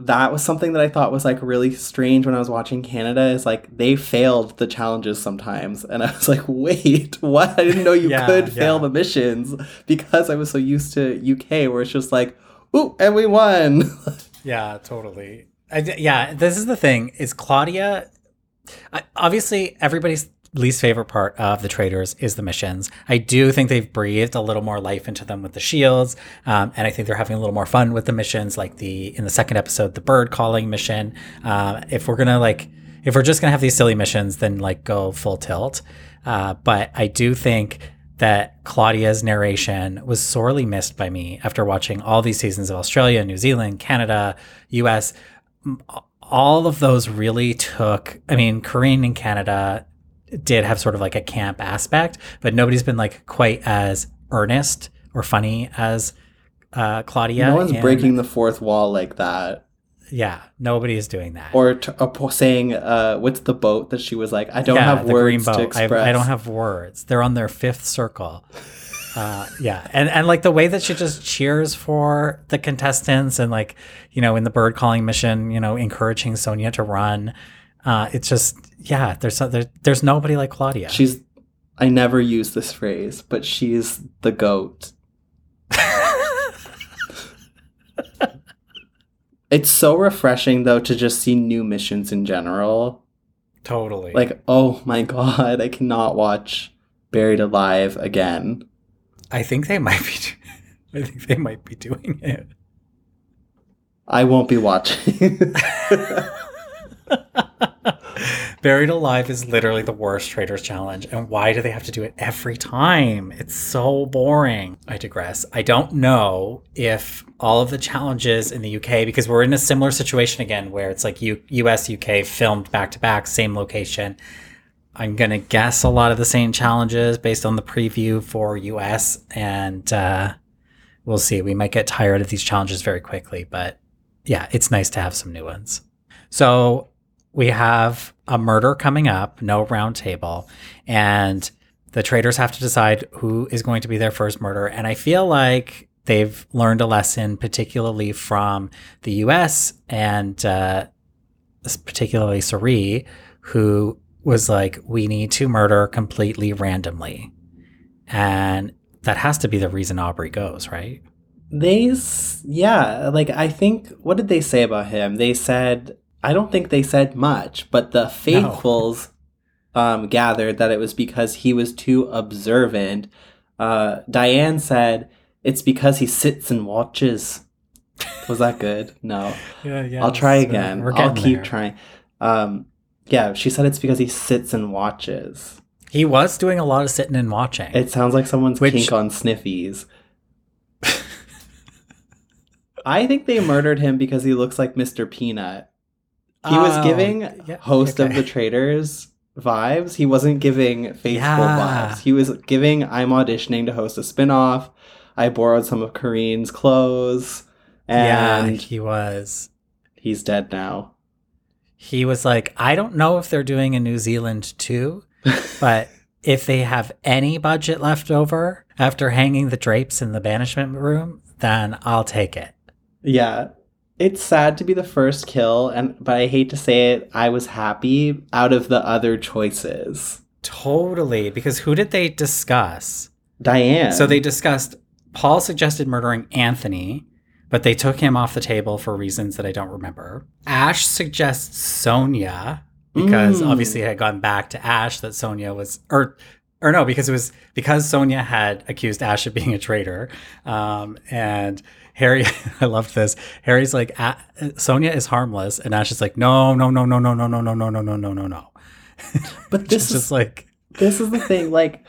that was something that I thought was like really strange when I was watching Canada is like they failed the challenges sometimes. And I was like, <laughs> wait, what? I didn't know you Yeah, could fail the missions because I was so used to UK where it's just like, ooh, and we won. <laughs> Yeah, totally. I yeah, this is the thing is Claudia. I, obviously, everybody's least favorite part of the traitors is the missions. I do think they've breathed a little more life into them with the shields, um, and I think they're having a little more fun with the missions, like the in the second episode, the bird calling mission. Uh, if we're gonna like, if we're just gonna have these silly missions, then like go full tilt. Uh, but I do think that Claudia's narration was sorely missed by me after watching all these seasons of Australia, New Zealand, Canada, US. All of those really took, I mean, Karine in Canada did have sort of like a camp aspect, but nobody's been like quite as earnest or funny as uh, Claudia. no one's in- breaking the fourth wall like that. Yeah, nobody is doing that. Or t- uh, po- saying, uh, what's the boat that she was like, I don't yeah, have words to express. I, I don't have words. They're on their fifth circle. Uh, yeah, and and like the way that she just cheers for the contestants, and like you know in the bird calling mission, you know, encouraging Sonia to run. Uh, it's just yeah, there's there, there's nobody like Claudia. She's, I never use this phrase, but she's the goat. <laughs> It's so refreshing though to just see new missions in general. totally Like, oh my god, I cannot watch Buried Alive again. I think they might be. <laughs> I think they might be doing it. I won't be watching. <laughs> Buried Alive is literally the worst Traitors Challenge. And why do they have to do it every time? It's so boring. I digress. I don't know if all of the challenges in the UK, because we're in a similar situation again where it's like U- US, UK filmed back to back, same location. I'm going to guess a lot of the same challenges based on the preview for US. And uh, we'll see. We might get tired of these challenges very quickly. But yeah, it's nice to have some new ones. So we have a murder coming up, no round table, and the traitors have to decide who is going to be their first murder. And I feel like they've learned a lesson, particularly from the US and uh, particularly Sari, who was like, we need to murder completely randomly. And that has to be the reason Aubrey goes, right? they, yeah, like I think, what did they say about him? They said, I don't think they said much, but the faithfuls um, gathered that it was because he was too observant. Uh, Diane said, it's because he sits and watches. Was that good? No. <laughs> Yeah, yeah. I'll try again. We're I'll keep there. trying. Um, yeah, she said it's because he sits and watches. He was doing a lot of sitting and watching. It sounds like someone's Which- kink on sniffies. <laughs> I think they murdered him because he looks like Mr. Peanut. He was Oh, giving yeah, host of the traitors vibes. He wasn't giving faithful Yeah. vibes. He was giving I'm auditioning to host a spin-off. I borrowed some of Karine's clothes yeah, and he was. he's dead now. He was like, I don't know if they're doing a New Zealand too, <laughs> but if they have any budget left over after hanging the drapes in the banishment room, then I'll take it. Yeah. It's sad to be the first kill and but I hate to say it, I was happy out of the other choices. Totally. Because who did they discuss? Diane. So they discussed Paul suggested murdering Anthony, but they took him off the table for reasons that I don't remember. Ash suggests Sonia because Mm. obviously it had gone back to Ash that Sonia was or or no, because it was because Sonia had accused Ash of being a traitor. Um, and Harry, I loved this. Harry's like, Sonia is harmless, and Ash is like, no, no, no, no, no, no, no, no, no, no, no, no, no, no. but this is just like, this is the thing like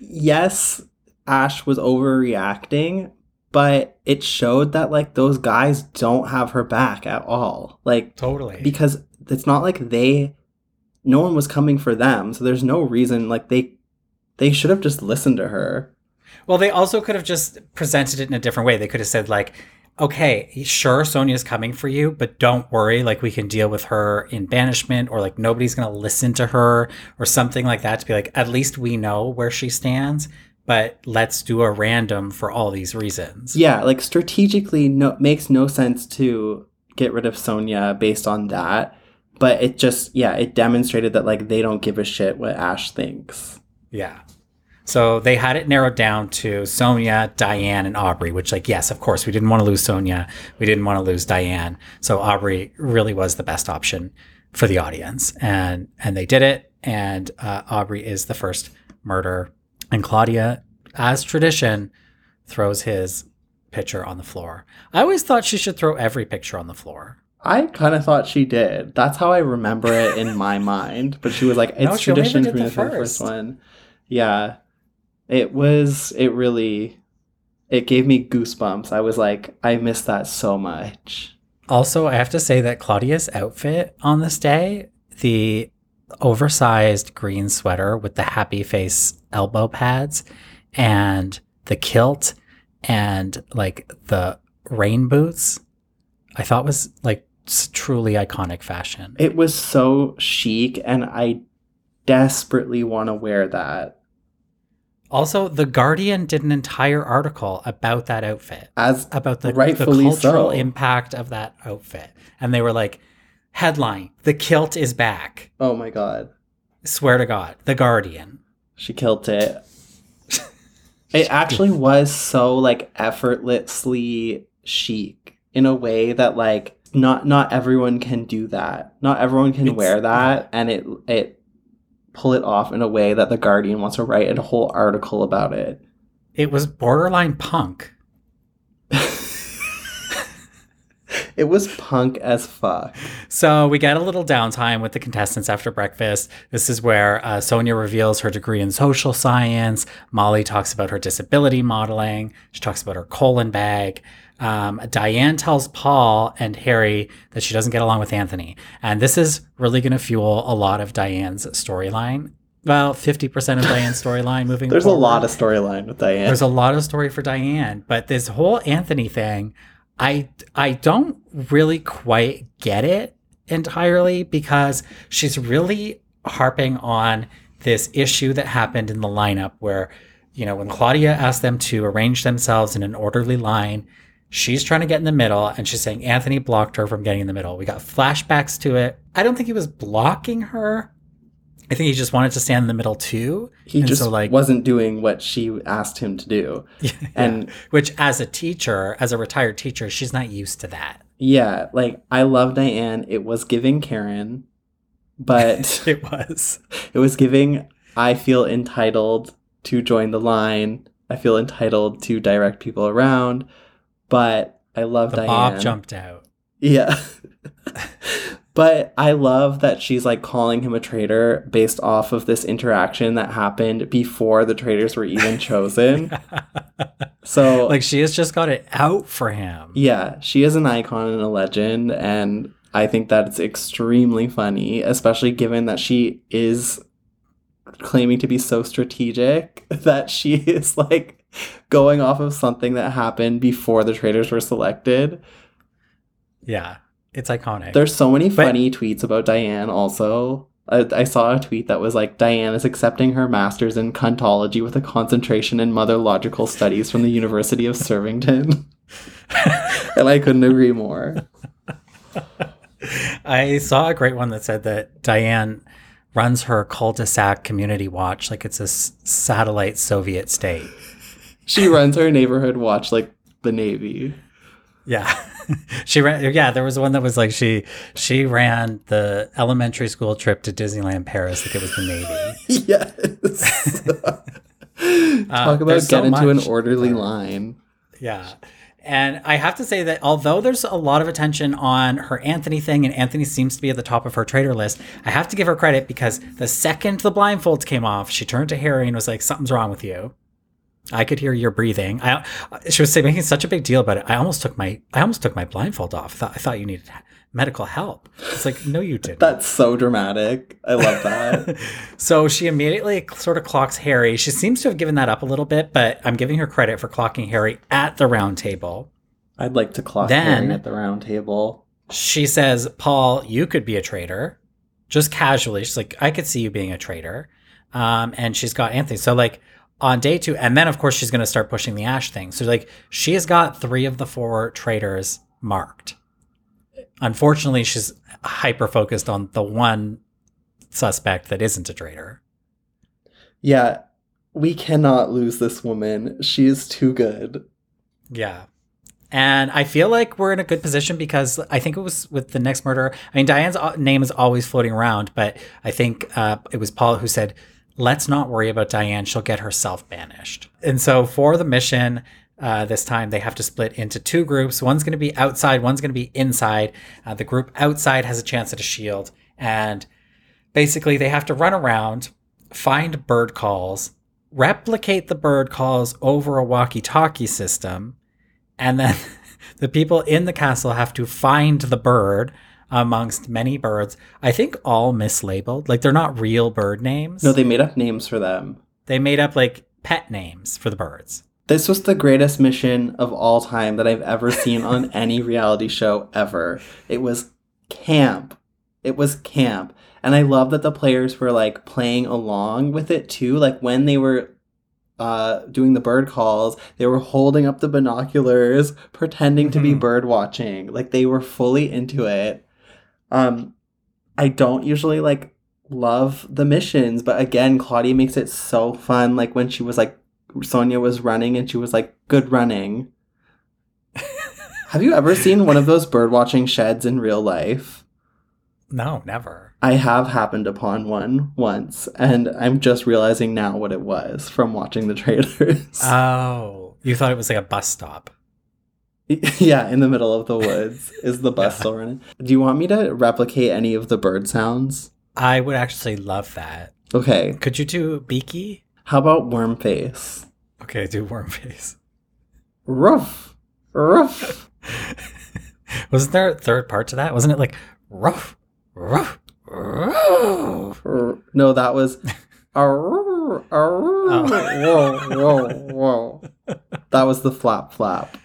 yes ash was overreacting but it showed that like those guys don't have her back at all like totally. because it's not like they no one was coming for them so there's no reason like they they should have just listened to her Well, they also could have just presented it in a different way. They could have said, like, okay, sure, Sonia's coming for you, but don't worry. Like, we can deal with her in banishment, or like, nobody's going to listen to her, or something like that to be like, at least we know where she stands, but let's do a random for all these reasons. yeah like strategically no makes no sense to get rid of sonia based on that but it just yeah it demonstrated that like they don't give a shit what ash thinks Yeah. So they had it narrowed down to Sonia, Diane, and Aubrey, which, like, yes, of course, we didn't want to lose Sonia. We didn't want to lose Diane. So Aubrey really was the best option for the audience. And and they did it. And uh, Aubrey is the first murder. And Claudia, as tradition, throws his picture on the floor. I always thought she should throw every picture on the floor. I kind of thought she did. That's how I remember it in my <laughs> mind. But she was like, "It's only tradition for me to throw the first. one." Yeah, it was. It really. It gave me goosebumps. I was like, I miss that so much. Also, I have to say that Claudia's outfit on this day, the oversized green sweater with the happy face elbow pads and the kilt and like the rain boots, I thought was like truly iconic fashion. It was so chic, and I desperately want to wear that. Also, The Guardian did an entire article about that outfit, As about the, the cultural so. impact of that outfit. And they were like, headline, The kilt is back. oh my god, Swear to God, The Guardian. she killed it. It actually was so like effortlessly chic in a way that like not not everyone can do that. Not everyone can It's- wear that and it it pull it off in a way that the Guardian wants to write a whole article about it. It was borderline punk. <laughs> It was punk as fuck. So we get a little downtime with the contestants after breakfast. This is where uh, Sonia reveals her degree in social science. Molly talks about her disability modeling. She talks about her colon bag. Um, Diane tells Paul and Harry that she doesn't get along with Anthony. And this is really going to fuel a lot of Diane's storyline. Well, 50% of Diane's storyline moving <laughs> There's a lot of storyline with Diane. There's a lot of story for Diane, but this whole Anthony thing, I I don't really quite get it entirely because she's really harping on this issue that happened in the lineup where, you know, when Claudia asked them to arrange themselves in an orderly line, she's trying to get in the middle and she's saying Anthony blocked her from getting in the middle. We got flashbacks to it. I don't think he was blocking her. I think he just wanted to stand in the middle too. he And just so, like- wasn't doing what she asked him to do. <laughs> And Which, as a teacher, as a retired teacher, she's not used to that. yeah, like I love Diane. It was giving Karen, but <laughs> It was. it was giving I feel entitled to join the line. I feel entitled to direct people around, but I love The Diane. Bob jumped out. Yeah. <laughs> but I love that she's like calling him a traitor based off of this interaction that happened before the traitors were even chosen. <laughs> So like she has just got it out for him. yeah, she is an icon and a legend and I think that it's extremely funny, especially given that she is claiming to be so strategic that she <laughs> is like going off of something that happened before the traitors were selected. Yeah. It's iconic. There's so many But- funny tweets about Diane also. I, I saw a tweet that was like Diane is accepting her master's in cuntology with a concentration in motherlogical studies from the University of Survington. <laughs> and I couldn't agree more. <laughs> I saw a great one that said that Diane runs her cul-de-sac community watch like it's a s- satellite Soviet state. She runs her neighborhood watch like the Navy. Yeah. <laughs> she ran yeah, there was one that was like she she ran the elementary school trip to Disneyland Paris like it was the Navy. <laughs> Yes. <laughs> Uh, Talk about there's get so into an orderly line. Yeah. And I have to say that although there's a lot of attention on her Anthony thing, and Anthony seems to be at the top of her traitor list, I have to give her credit because the second the blindfolds came off, she turned to Harry and was like, "Something's wrong with you." I could hear your breathing. I, she was making such a big deal about it. I almost took my, I almost took my blindfold off. I thought, I thought you needed medical help. It's like, no, you didn't. That's so dramatic. I love that. <laughs> So she immediately sort of clocks Harry. She seems to have given that up a little bit, but I'm giving her credit for clocking Harry at the round table. I'd like to clock Then- Harry at the round table. She says, Paul, you could be a traitor. Just casually. She's like, I could see you being a traitor. Um, and she's got Anthony. So, like, on day two, and then, of course, she's going to start pushing the Ash thing. So, like, she has got three of the four traitors marked. Unfortunately, she's hyper focused on the one suspect that isn't a traitor. Yeah, we cannot lose this woman. She is too good. Yeah. And I feel like we're in a good position because I think it was with the next murder. I mean, Diane's uh, name is always floating around, but I think uh, it was Paul who said, let's not worry about Diane. She'll get herself banished. And so for the mission, uh, this time they have to split into two groups. One's going to be outside, one's going to be inside. Uh, the group outside has a chance at a shield. And basically, they have to run around, find bird calls, replicate the bird calls over a walkie talkie system and then <laughs> the people in the castle have to find the bird amongst many birds. I think all mislabeled. Like they're not real bird names. No, they made up names for them. they made up like pet names for the birds. This was the greatest mission of all time that I've ever seen on <laughs> any reality show ever. It was camp. It was camp. And I love that the players were like playing along with it too. Like when they were uh, doing the bird calls, they were holding up the binoculars, pretending to be Mhm. bird watching. Like they were fully into it. Um, I don't usually like love the missions, but again, Claudia makes it so fun. Like when she was like, Sonia was running and she was like, good running. <laughs> Have you ever seen one of those bird watching sheds in real life? No, never. I have happened upon one once, and I'm just realizing now what it was from watching the trailers. <laughs> Oh, you thought it was like a bus stop. <laughs> yeah, in the middle of the woods is the bus Yeah. still running. Do you want me to replicate any of the bird sounds? I would actually love that. Okay, Could you do beaky? How about worm face? Okay, do worm face. Roof, roof. <laughs> Wasn't there a third part to that? Wasn't it like rough, rough, rough? R- No, that was. Arr, arr, Whoa, whoa, whoa. That was the flap flap.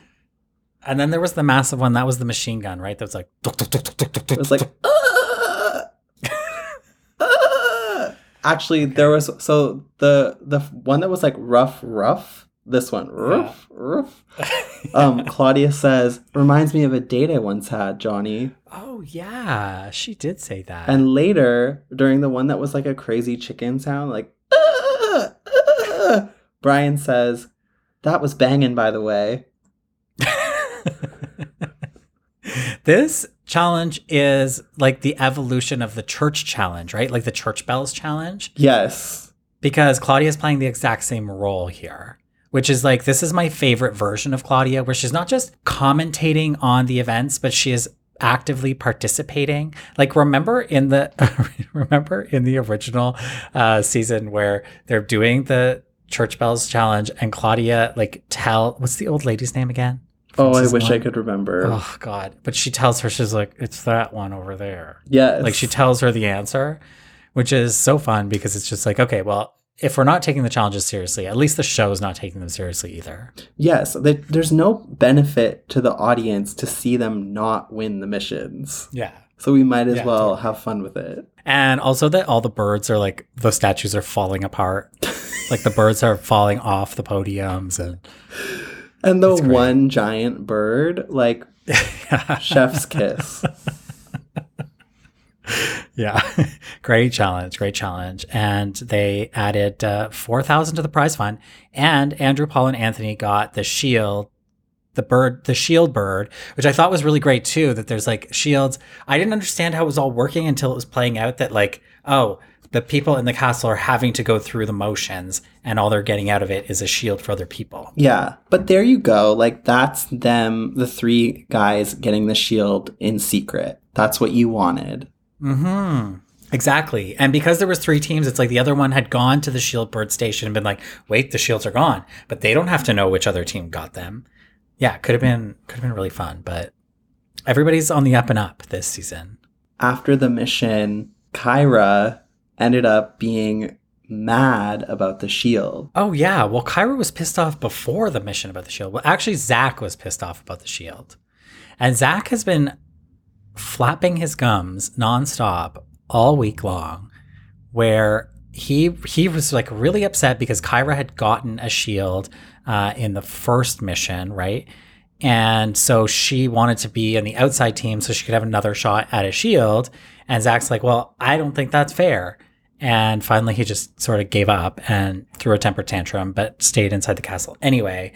And then there was the massive one. That was the machine gun, right? That was like. It was like. "Ah, <laughs> ah." Actually, there was so the the one that was like rough, rough. This one, rough, rough. <laughs> Um, Claudia says reminds me of a date I once had, Johnny. oh yeah, she did say that. And later, during the one that was like a crazy chicken sound, like "Ah, <laughs> ah," Brian says, "That was banging, by the way." <laughs> this challenge is like the evolution of the church challenge, right? Like the church bells challenge. Yes, because Claudia is playing the exact same role here, which is like this is my favorite version of Claudia, where she's not just commentating on the events, but she is actively participating. Like remember in the <laughs> remember in the original uh, season where they're doing the church bells challenge and Claudia like tell what's the old lady's name again? Oh, I wish I could remember. Oh God! But she tells her she's like it's that one over there. Yeah, Like she tells her the answer, which is so fun because it's just like, okay, well, if we're not taking the challenges seriously, at least the show is not taking them seriously either. yes. th- There's no benefit to the audience to see them not win the missions, Yeah. so we might as Yeah, well totally. have fun with it. And also that all the birds are like the statues are falling apart. <laughs> like the birds are falling off the podiums and And the one giant bird, like <laughs> chef's kiss. yeah. <laughs> great challenge, great challenge. And they added uh, 4,000 to the prize fund and Andrew Paul and Anthony got the shield the bird, the shield bird, which I thought was really great too. That there's like shields. I didn't understand how it was all working until it was playing out. That like, oh, the people in the castle are having to go through the motions, and all they're getting out of it is a shield for other people. Yeah, but there you go. Like that's them, the three guys getting the shield in secret. That's what you wanted. Hmm. Exactly. And because there was three teams, it's like the other one had gone to the shield bird station and been like, "Wait, the shields are gone," but they don't have to know which other team got them. Yeah, could have been could have been really fun, but everybody's on the up and up this season. After the mission, Kyra ended up being mad about the shield. Oh yeah, well Kyra was pissed off before the mission about the shield. Well, actually Zach was pissed off about the shield, and Zach has been flapping his gums nonstop all week long, where he he was like really upset because Kyra had gotten a shield uh, in the first mission, right? And so she wanted to be in the outside team so she could have another shot at a shield. And Zach's like, well, I don't think that's fair. And finally, he just sort of gave up and threw a temper tantrum, but stayed inside the castle anyway.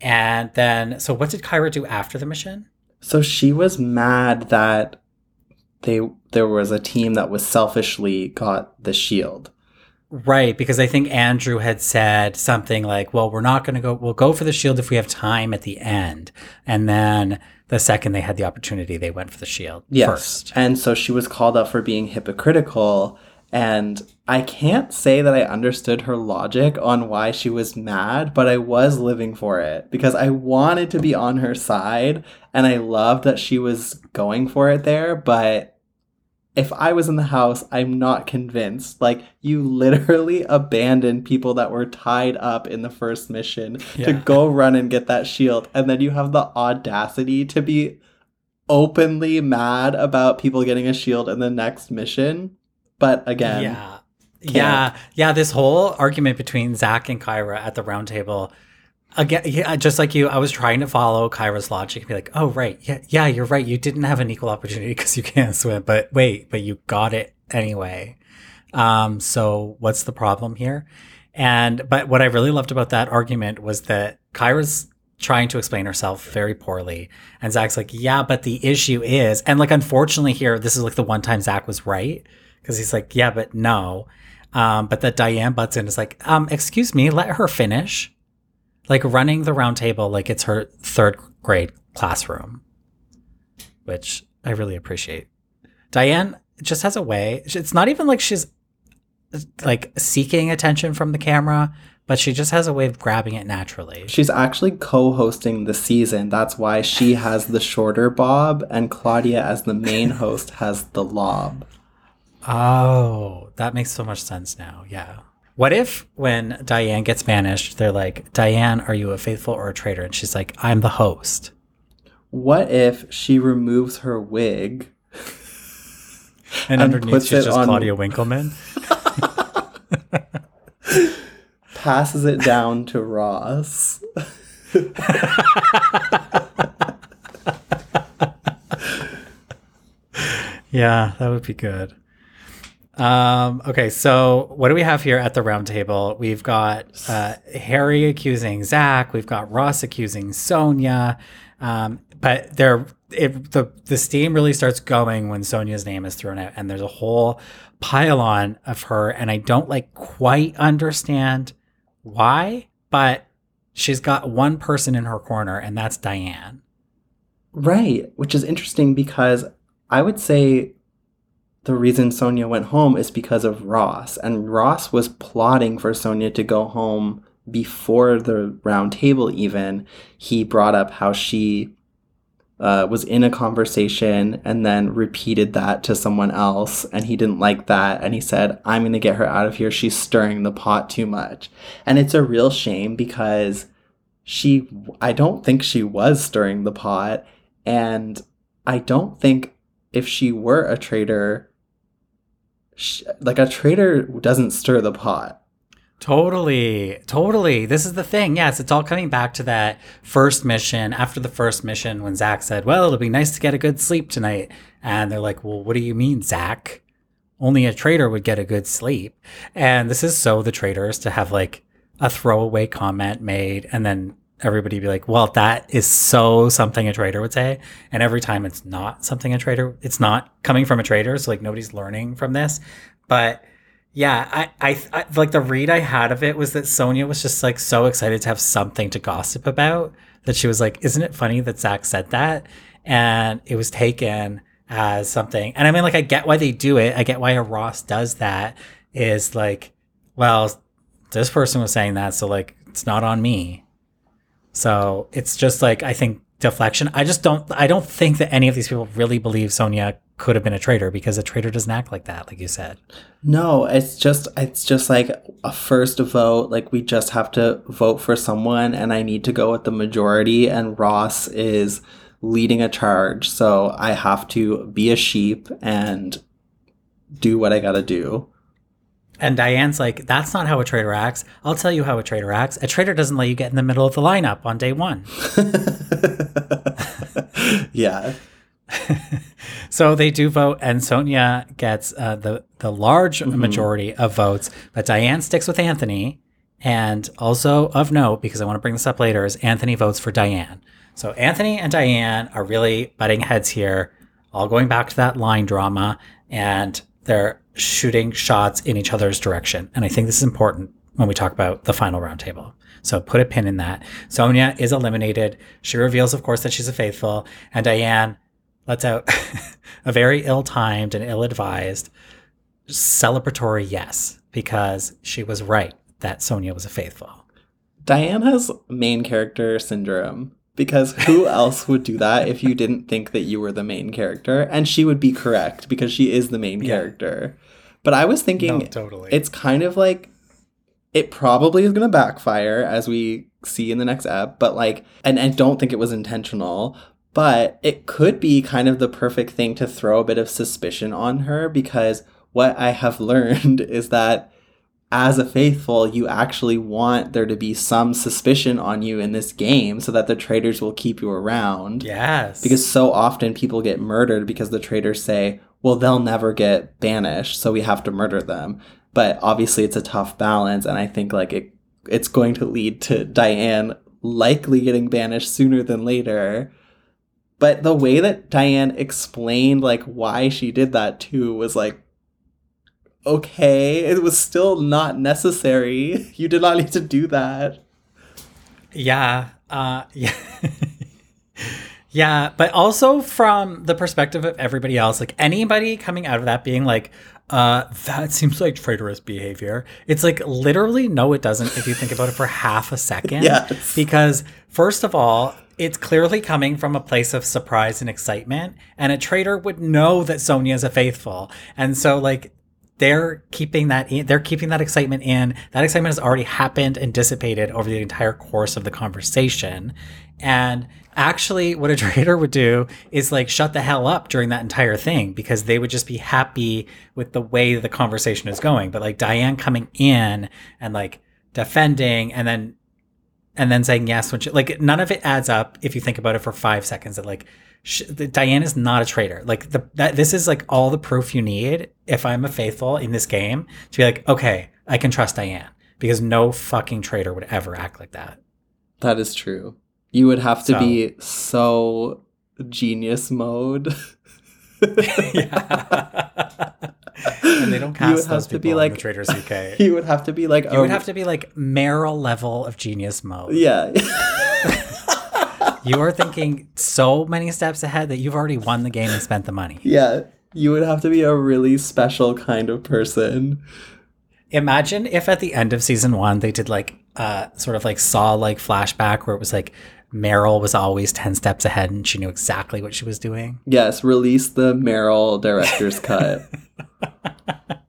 And then, so what did Kyra do after the mission? So she was mad that they there was a team that was selfishly got the shield. Right, because I think Andrew had said something like, "Well, we're not going to go. We'll go for the shield if we have time at the end." And then the second they had the opportunity, they went for the shield Yes. first. And so she was called out for being hypocritical. And I can't say that I understood her logic on why she was mad, but I was living for it because I wanted to be on her side and I loved that she was going for it there. But if I was in the house, I'm not convinced. Like, you literally <laughs> abandoned people that were tied up in the first mission to go run and get that shield. And then you have the audacity to be openly mad about people getting a shield in the next mission. But again, yeah. Yeah. Yeah. This whole argument between Zach and Kyra at the round table. Again, yeah, just like you, I was trying to follow Kyra's logic and be like, oh, right. Yeah, yeah, you're right. You didn't have an equal opportunity because you can't swim. But wait, but you got it anyway. Um, so what's the problem here? And, but what I really loved about that argument was that Kyra's trying to explain herself very poorly. And Zach's like, yeah, but the issue is, and like, unfortunately here, this is like the one time Zach was right because he's like, yeah, but no. Um, but that Diane butts in is like, um, excuse me, let her finish. Like running the round table like it's her third grade classroom, which I really appreciate. Diane just has a way. It's not even like she's like seeking attention from the camera, but she just has a way of grabbing it naturally. she's actually co hosting the season. That's why she has the shorter bob, and Claudia, as the main host, has the lob. Oh, that makes so much sense now. Yeah. What if when Diane gets banished, they're like, Diane, are you a faithful or a traitor? And she's like, I'm the host. What if she removes her wig? <laughs> And, And underneath, she's just on- Claudia Winkleman. <laughs> passes it down to Ross. <laughs> Yeah, that would be good. Um, okay, so what do we have here at the round table? We've got uh, Harry accusing Zach. We've got Ross accusing Sonia. Um, but there, the the steam really starts going when Sonia's name is thrown out, and there's a whole pile-on of her, and I don't like quite understand why, but she's got one person in her corner, and that's Diane. Right, which is interesting because I would say the reason Sonia went home is because of Ross. And Ross was plotting for Sonia to go home before the round table, even. He brought up how she uh, was in a conversation and then repeated that to someone else. And he didn't like that. And he said, I'm going to get her out of here. She's stirring the pot too much. And it's a real shame because she, I don't think she was stirring the pot. And I don't think if she were a traitor, sh like a traitor doesn't stir the pot. Totally, totally. This is the thing. Yes, it's all coming back to that first mission. After the first mission, when Zach said, Well, it'll be nice to get a good sleep tonight. And they're like, Well, what do you mean, Zach? Only a traitor would get a good sleep. And this is so the traitors to have like a throwaway comment made and then everybody be like, Well, that is so something a traitor would say. And every time it's not something a traitor, it's not coming from a traitor. So like nobody's learning from this. But yeah, I, I, I like the read I had of it was that Sonia was just like so excited to have something to gossip about that she was like, "Isn't it funny that Zach said that?" And it was taken as something. And I mean, like, I get why they do it. I get why a Ross does that. Is like, well, this person was saying that, so like, it's not on me. So it's just like I think deflection. I just don't. I don't think that any of these people really believe Sonia could have been a traitor because a traitor doesn't act like that, like you said. No, it's just it's just like a first vote. Like we just have to vote for someone, and I need to go with the majority. And Ross is leading a charge, so I have to be a sheep and do what I gotta do. And Diane's like, that's not how a traitor acts. I'll tell you how a traitor acts. A traitor doesn't let you get in the middle of the lineup on day one. <laughs> yeah. <laughs> So they do vote, and Sonia gets uh, the the large majority of votes, but Diane sticks with Anthony. And also of note, because I want to bring this up later, is Anthony votes for Diane. So Anthony and Diane are really butting heads here, all going back to that line drama, and they're shooting shots in each other's direction. And I think this is important when we talk about the final roundtable. So put a pin in that. Sonia is eliminated. She reveals, of course, that she's a faithful, and Diane lets out <laughs> a very ill-timed and ill-advised celebratory yes because she was right that Sonia was a faithful. Diane has main character syndrome because <laughs> who else would do that if you didn't think that you were the main character? And she would be correct because she is the main Yeah. character. But I was thinking No, totally. it's kind of like it probably is going to backfire as we see in the next app, but like and I don't think it was intentional, but it could be kind of the perfect thing to throw a bit of suspicion on her because what I have <laughs> learned is that as a faithful, you actually want there to be some suspicion on you in this game so that the traitors will keep you around. yes. Because so often people get murdered because the traitors say, well, they'll never get banished, so we have to murder them. But obviously, it's a tough balance, and I think like it, it's going to lead to Diane likely getting banished sooner than later. But the way that Diane explained like why she did that too was like, okay, it was still not necessary. <laughs> You did not need to do that. Yeah. Uh, <laughs> yeah. yeah. But also from the perspective of everybody else, like anybody coming out of that being like, uh, that seems like traitorous behavior. It's like literally, no, it doesn't if you think about it for half a second. <laughs> Yes. Because, first of all, it's clearly coming from a place of surprise and excitement. And a traitor would know that Sonia is a faithful. And so, like, they're keeping that in, they're keeping that excitement in. That excitement has already happened and dissipated over the entire course of the conversation. And actually what a <laughs> traitor would do is like shut the hell up during that entire thing because they would just be happy with the way the conversation is going. But like Diane coming in and like defending and then and then saying yes when she, like none of it adds up if you think about it for five seconds that like sh- the, Diane is not a traitor. Like the that this is like all the proof you need if I'm a faithful in this game to be like okay I can trust Diane because no fucking traitor would ever act like that. That is true. You would have to So- be so genius mode. <laughs> <laughs> yeah. And they don't cast would have those to people be like- UK. <laughs> you would have to be like You would have to be like Meryl level of genius mode. Yeah. <laughs> You are thinking so many steps ahead that you've already won the game and spent the money. yeah. You would have to be a really special kind of person. Imagine if at the end of season one they did like uh sort of like saw like flashback where it was like Meryl was always ten steps ahead and she knew exactly what she was doing. Yes, release the Meryl director's <laughs> cut. <laughs>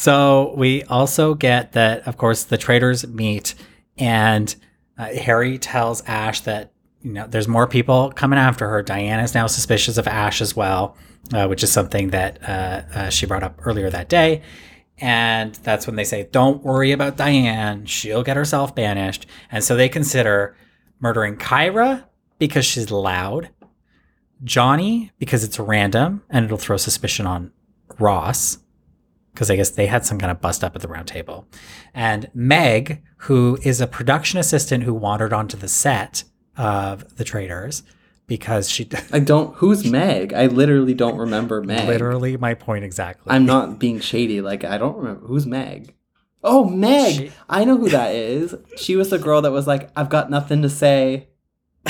So we also get that, of course, the traitors meet, and uh, Harry tells Ash that you know there's more people coming after her. Diana is now suspicious of Ash as well, uh, which is something that uh, uh, she brought up earlier that day. And that's when they say, "Don't worry about Diane; she'll get herself banished." And so they consider murdering Kyra because she's loud, Johnny because it's random and it'll throw suspicion on Ross because I guess they had some kind of bust up at the round table. And Meg, who is a production assistant who wandered onto the set of The Traitors because she <laughs> I don't who's Meg? I literally don't remember Meg. literally my point exactly. I'm not being shady. Like I don't remember who's Meg. Oh, Meg. She- I know who that is. She was the girl that was like, "I've got nothing to say." <laughs>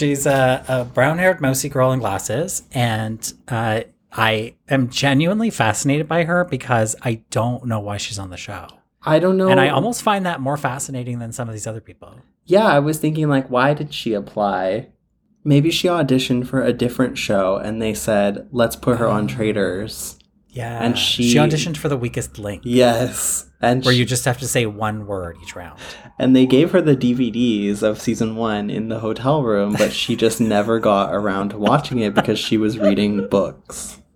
She's a, a brown haired, mousy girl in glasses. And uh, I am genuinely fascinated by her because I don't know why she's on the show. I don't know. And I almost find that more fascinating than some of these other people. Yeah, I was thinking like, why did she apply? Maybe she auditioned for a different show, and they said, "Let's put her on Traitors." Yeah. And she she- auditioned for the weakest link. Yes, and Where she- you just have to say one word each round. and they gave her the DVDs of season one in the hotel room, but she just <laughs> never got around to watching it because she was reading books. <laughs>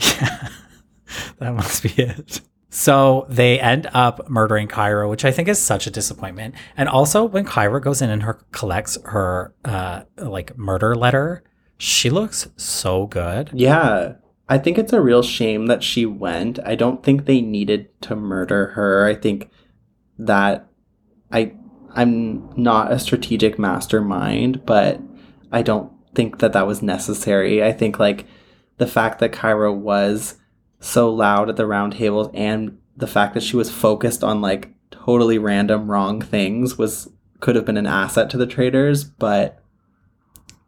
Yeah, that must be it. So they end up murdering Kyra, which I think is such a disappointment. And also, when Kyra goes in and her collects her uh, like murder letter, she looks so good. Yeah. I think it's a real shame that she went. I don't think they needed to murder her. I think that I I'm not a strategic mastermind, but I don't think that that was necessary. I think like the fact that Kyra was so loud at the round tables and the fact that she was focused on like totally random wrong things was could have been an asset to the traitors, but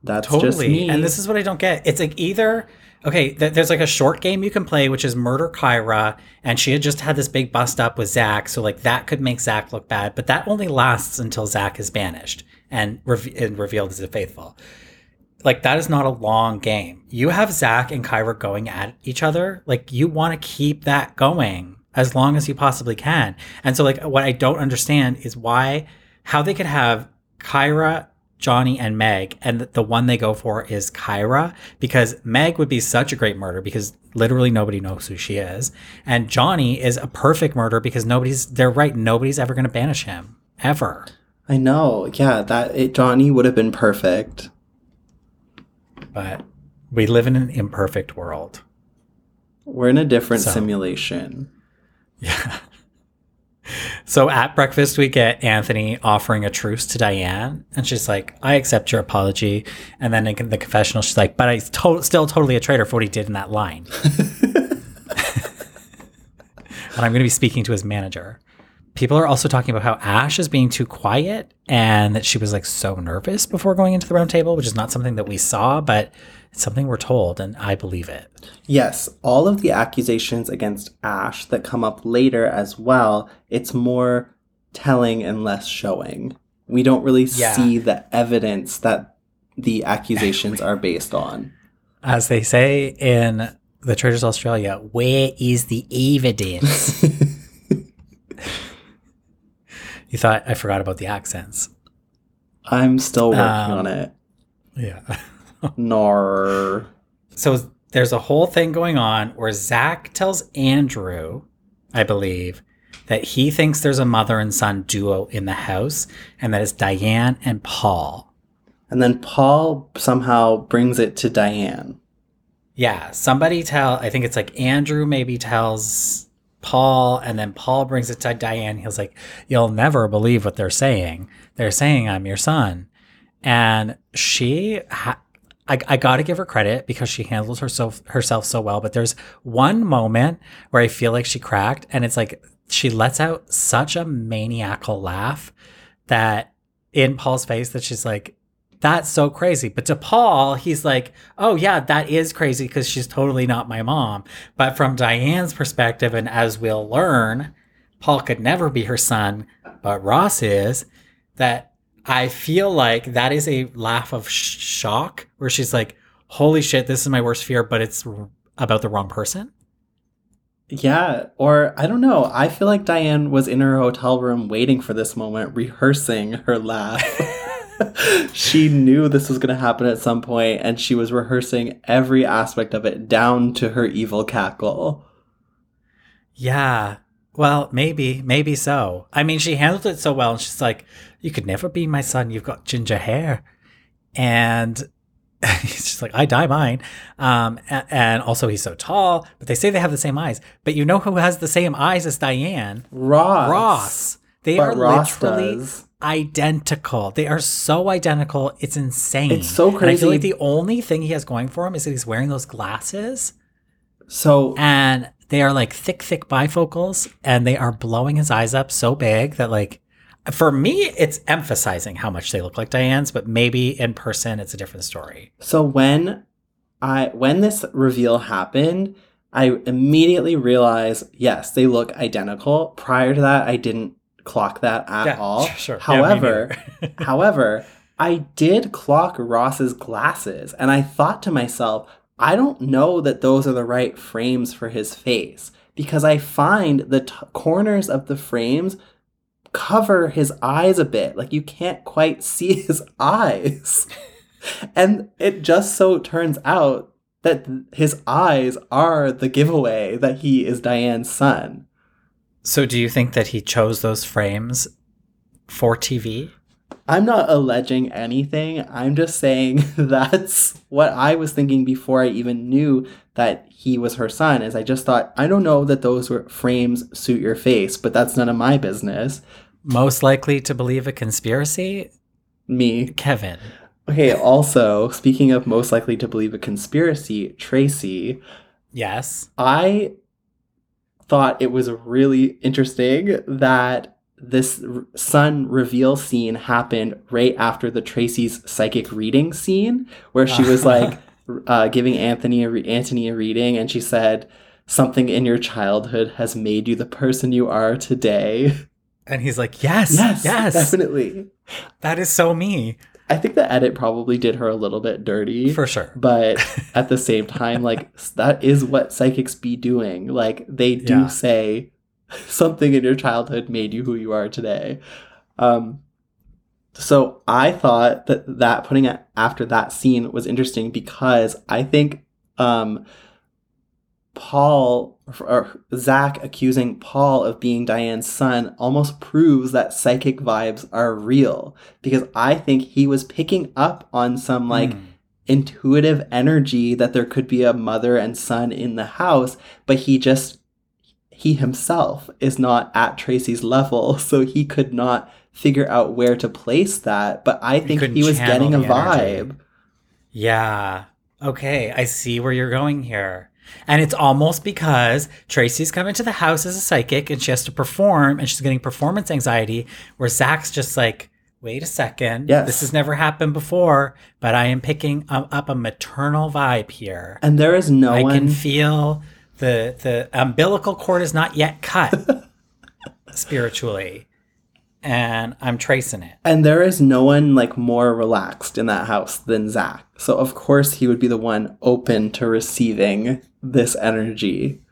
That's just totally. me. And this is what I don't get. It's like either okay, th- there's like a short game you can play, which is murder Kyra, and she had just had this big bust up with Zach, so like that could make Zach look bad, but that only lasts until Zach is banished and, re- and revealed as a faithful. Like that is not a long game. You have Zach and Kyra going at each other. Like you want to keep that going as long as you possibly can. And so like what I don't understand is why how they could have Kyra, Johnny, and Meg, and the one they go for is Kyra, because Meg would be such a great murder because literally nobody knows who she is. And Johnny is a perfect murder because nobody's they're right, nobody's ever gonna banish him. Ever. I know. Yeah, that it, Johnny would have been perfect. But we live in an imperfect world. We're in a different So- simulation. <laughs> Yeah. So at breakfast, we get Anthony offering a truce to Diane, and she's like, "I accept your apology." And then in the confessional, she's like, "But I to- still totally a traitor for what he did in that line." <laughs> and I'm going to be speaking to his manager. People are also talking about how Ash is being too quiet and that she was like so nervous before going into the round table, which is not something that we saw, but it's something we're told, and I believe it. Yes, all of the accusations against Ash that come up later as well, it's more telling and less showing. We don't really Yeah. see the evidence that the accusations <laughs> are based on. As they say in the Traitors Australia, where is the evidence? <laughs> you thought I forgot about the accents. I'm still working Um, on it. Yeah. <laughs> Nar. so there's a whole thing going on where Zach tells Andrew, I believe, that he thinks there's a mother and son duo in the house and that it's Diane and Paul. And then Paul somehow brings it to Diane. Yeah, somebody tell, I think it's like Andrew maybe tells Paul, and then Paul brings it to Diane. He's like, You'll never believe what they're saying. They're saying I'm your son. And she, ha- I, I got to give her credit because she handles herself, herself so well. But there's one moment where I feel like she cracked, and it's like she lets out such a maniacal laugh that in Paul's face that she's like, that's so crazy. But to Paul, he's like, oh, yeah, that is crazy because she's totally not my mom. But from Diane's perspective, and as we'll learn, Paul could never be her son, but Ross is, that I feel like that is a laugh of sh- shock where she's like, holy shit, this is my worst fear, but it's r- about the wrong person. Yeah, or I don't know. I feel like Diane was in her hotel room waiting for this moment, rehearsing her laugh. <laughs> she knew this was going to happen at some point, and she was rehearsing every aspect of it down to her evil cackle. Yeah. Well, maybe, maybe so. I mean, she handled it so well. And she's like, You could never be my son. You've got ginger hair. And <laughs> he's just like, I dye mine. Um, and also, he's so tall, but they say they have the same eyes. But you know who has the same eyes as Diane? Ross. Ross. They But are Ross literally does. identical. They are so identical. It's insane. It's so And I feel like the only thing he has going for him is that he's wearing those glasses So, and they are like thick, thick bifocals, and they are blowing his eyes up so big that like for me, it's emphasizing how much they look like Diane's, but maybe in person it's a different story. so when I when this reveal happened, I immediately realized, yes, they look identical. Prior to that, I didn't clock that at Yeah, all. sure. However, neither. <laughs> However, I did clock Ross's glasses and I thought to myself, I don't know that those are the right frames for his face because I find the t- corners of the frames cover his eyes a bit. Like you can't quite <laughs> see his eyes. and it just so turns out that th- his eyes are the giveaway that he is Diane's son. so, do you think that he chose those frames for TV? I'm not alleging anything. I'm just saying <laughs> that's what I was thinking before I even knew that he was her son. Is I just thought I don't know that those were frames suit your face, but that's none of my business. Most likely to believe a conspiracy? Me. Kevin. Okay. Also, speaking of most likely to believe a conspiracy, Tracy, Yes. I thought it was really interesting that this sun reveal scene happened right after the Tracy's psychic reading scene, where she was <laughs> like uh, giving Anthony a re- Anthony a reading, and she said, "Something in your childhood has made you the person you are today." And he's like, yes, yes, yes, definitely. that is so me I think the edit probably did her a little bit dirty. for sure. but <laughs> at the same time like that is what psychics be doing like they do Yeah. say <laughs> something in your childhood made you who you are today um so i thought that that putting it after that scene was interesting because i think um paul or zach accusing paul of being diane's son almost proves that psychic vibes are real because i think he was picking up on some like Hmm. intuitive energy that there could be a mother and son in the house, but he just he himself is not at Tracy's level, <laughs> so he could not figure out where to place that. But I think he was getting a energy. vibe. Yeah. Okay, I see where you're going here. And it's almost because Tracy's coming to the house as a psychic and she has to perform and she's getting performance anxiety, where Zach's just like, wait a second. Yes. This has never happened before, but I am picking up a maternal vibe here. And there is no I one can feel the the umbilical cord is not yet cut <laughs> spiritually. And I'm tracing it. and there is no one like more relaxed in that house than Zach. So of course he would be the one open to receiving this energy.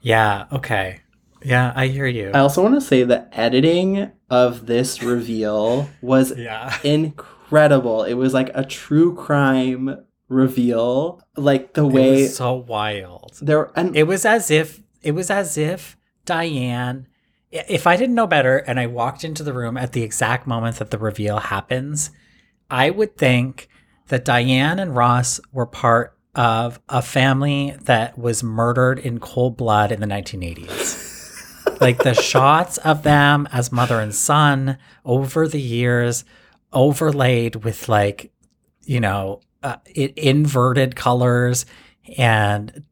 Yeah, okay. Yeah, I hear you. I also want to say the editing of this reveal was <laughs> yeah. incredible. It was like a true crime reveal. Like the way was so wild. there and It was as if it was as if Diane if I didn't know better and I walked into the room at the exact moment that the reveal happens, I would think that Diane and Ross were part of a family that was murdered in cold blood in the 1980s. <laughs> like the shots of them as mother and son over the years overlaid with like you know uh, it inverted colors and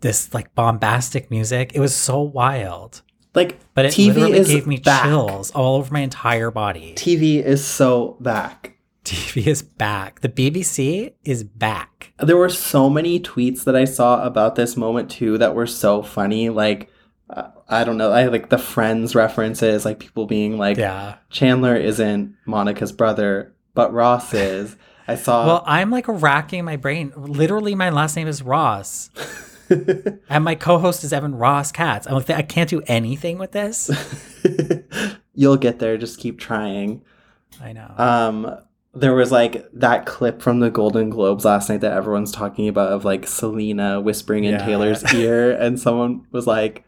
this like bombastic music it was so wild like but it TV literally is gave me back. chills all over my entire body TV is so back. tv is back the bbc is back There were so many tweets that I saw about this moment too that were so funny. Like uh, I don't know, I like the Friends references, like people being like, yeah Chandler isn't Monica's brother, but Ross is. I saw. well i'm like racking my brain literally my last name is ross <laughs> and my co-host is evan ross katz i'm like i can't do anything with this <laughs> You'll get there. Just keep trying. i know Um, there was like that clip from the Golden Globes last night that everyone's talking about of like Selena whispering in Taylor's <laughs> ear, and someone was like,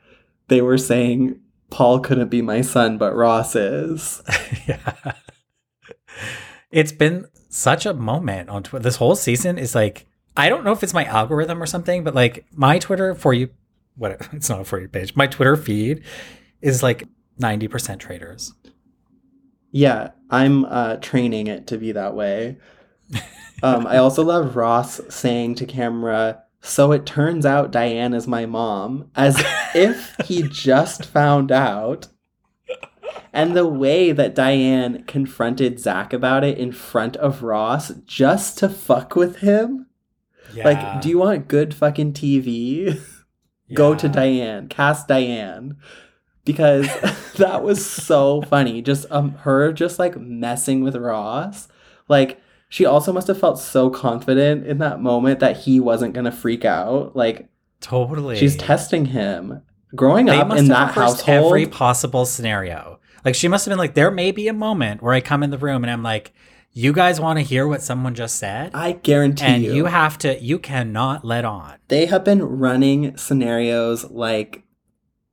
they were saying Paul couldn't be my son, but Ross is. yeah. It's been such a moment on Twitter. This whole season is like, I don't know if it's my algorithm or something, but like my Twitter for you, what <laughs> it's not a for you page. My Twitter feed is like 90% traitors. Yeah, I'm uh, training it to be that way. <laughs> Um, I also love Ross saying to camera, "So it turns out Diane is my mom," as if he <laughs> just found out. And the way that Diane confronted Zach about it in front of Ross just to fuck with him. Yeah. Like, do you want good fucking TV? <laughs> Go to Diane, cast Diane. Because <laughs> that was so funny. Just um her just like messing with Ross. Like she also must have felt so confident in that moment that he wasn't gonna freak out. Like Totally. she's testing him. Growing They up in that household, every possible scenario. Like she must have been like, there may be a moment where I come in the room and I'm like, you guys want to hear what someone just said? I guarantee and you, you have to, you cannot let on. they have been running scenarios like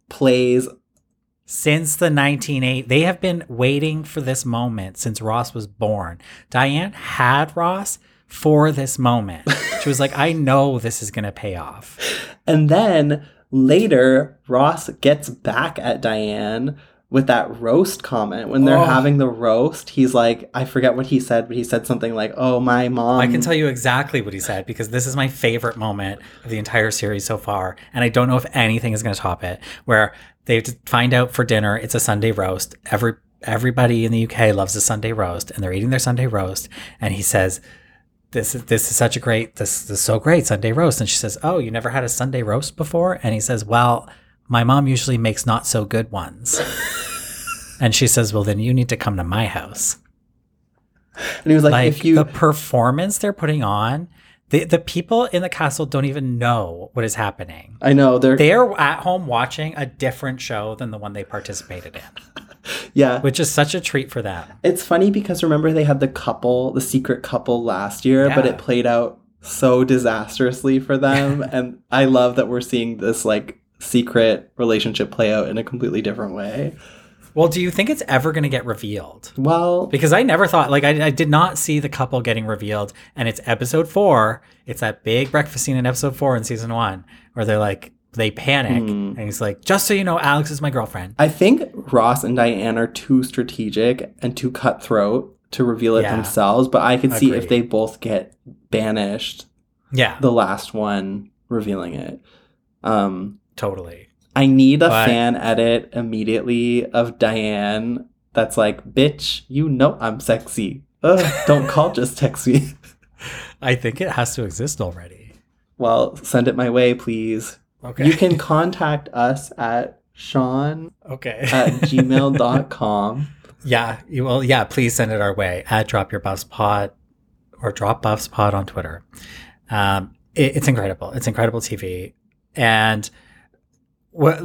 plays since the 1980s. They have been waiting for this moment since Ross was born. Diane had Ross for this moment. <laughs> She was like, I know this is going to pay off. And then later, Ross gets back at Diane with that roast comment. When they're Oh. having the roast, he's like, I forget what he said, but he said something like, Oh, my mom. I can tell you exactly what he said because this is my favorite moment of the entire series so far. And I don't know if anything is going to top it. Where They find out for dinner it's a Sunday roast. Every everybody in the UK loves a Sunday roast, and they're eating their Sunday roast. And he says, "This is this is such a great this, this is so great Sunday roast." And she says, "Oh, you never had a Sunday roast before?" And he says, "Well, my mom usually makes not so good ones." <laughs> and she says, "Well, then you need to come to my house." And he was like, Like if you the performance they're putting on, the the people in the castle don't even know what is happening. I know they're They're at home watching a different show than the one they participated in, <laughs> yeah. which is such a treat for them. It's funny because remember they had the couple, the secret couple last year, but it played out so disastrously for them. <laughs> and I love that we're seeing this like secret relationship play out in a completely different way. Well, do you think it's ever going to get revealed? Well, Because I never thought, like, I, I did not see the couple getting revealed. And it's episode four. It's that big breakfast scene in episode four in season one where they're like, they panic. Hmm. And he's like, just so you know, Alex is my girlfriend. I think Ross and Diane are too strategic and too cutthroat to reveal it Yeah. themselves, but I could see if they both get banished, Yeah, the last one revealing it. Um totally. I need a But- fan edit immediately of Diane that's like, bitch, you know I'm sexy. Ugh, don't call, just text me. <laughs> I think it has to exist already. well, send it my way, please. Okay. You can contact us at Sean okay. at <laughs> gmail.com. Yeah, you will. Yeah, please send it our way at Drop Your Buffs Pod or Drop Buffs Pod on Twitter. Um, it- it's incredible. It's incredible TV. And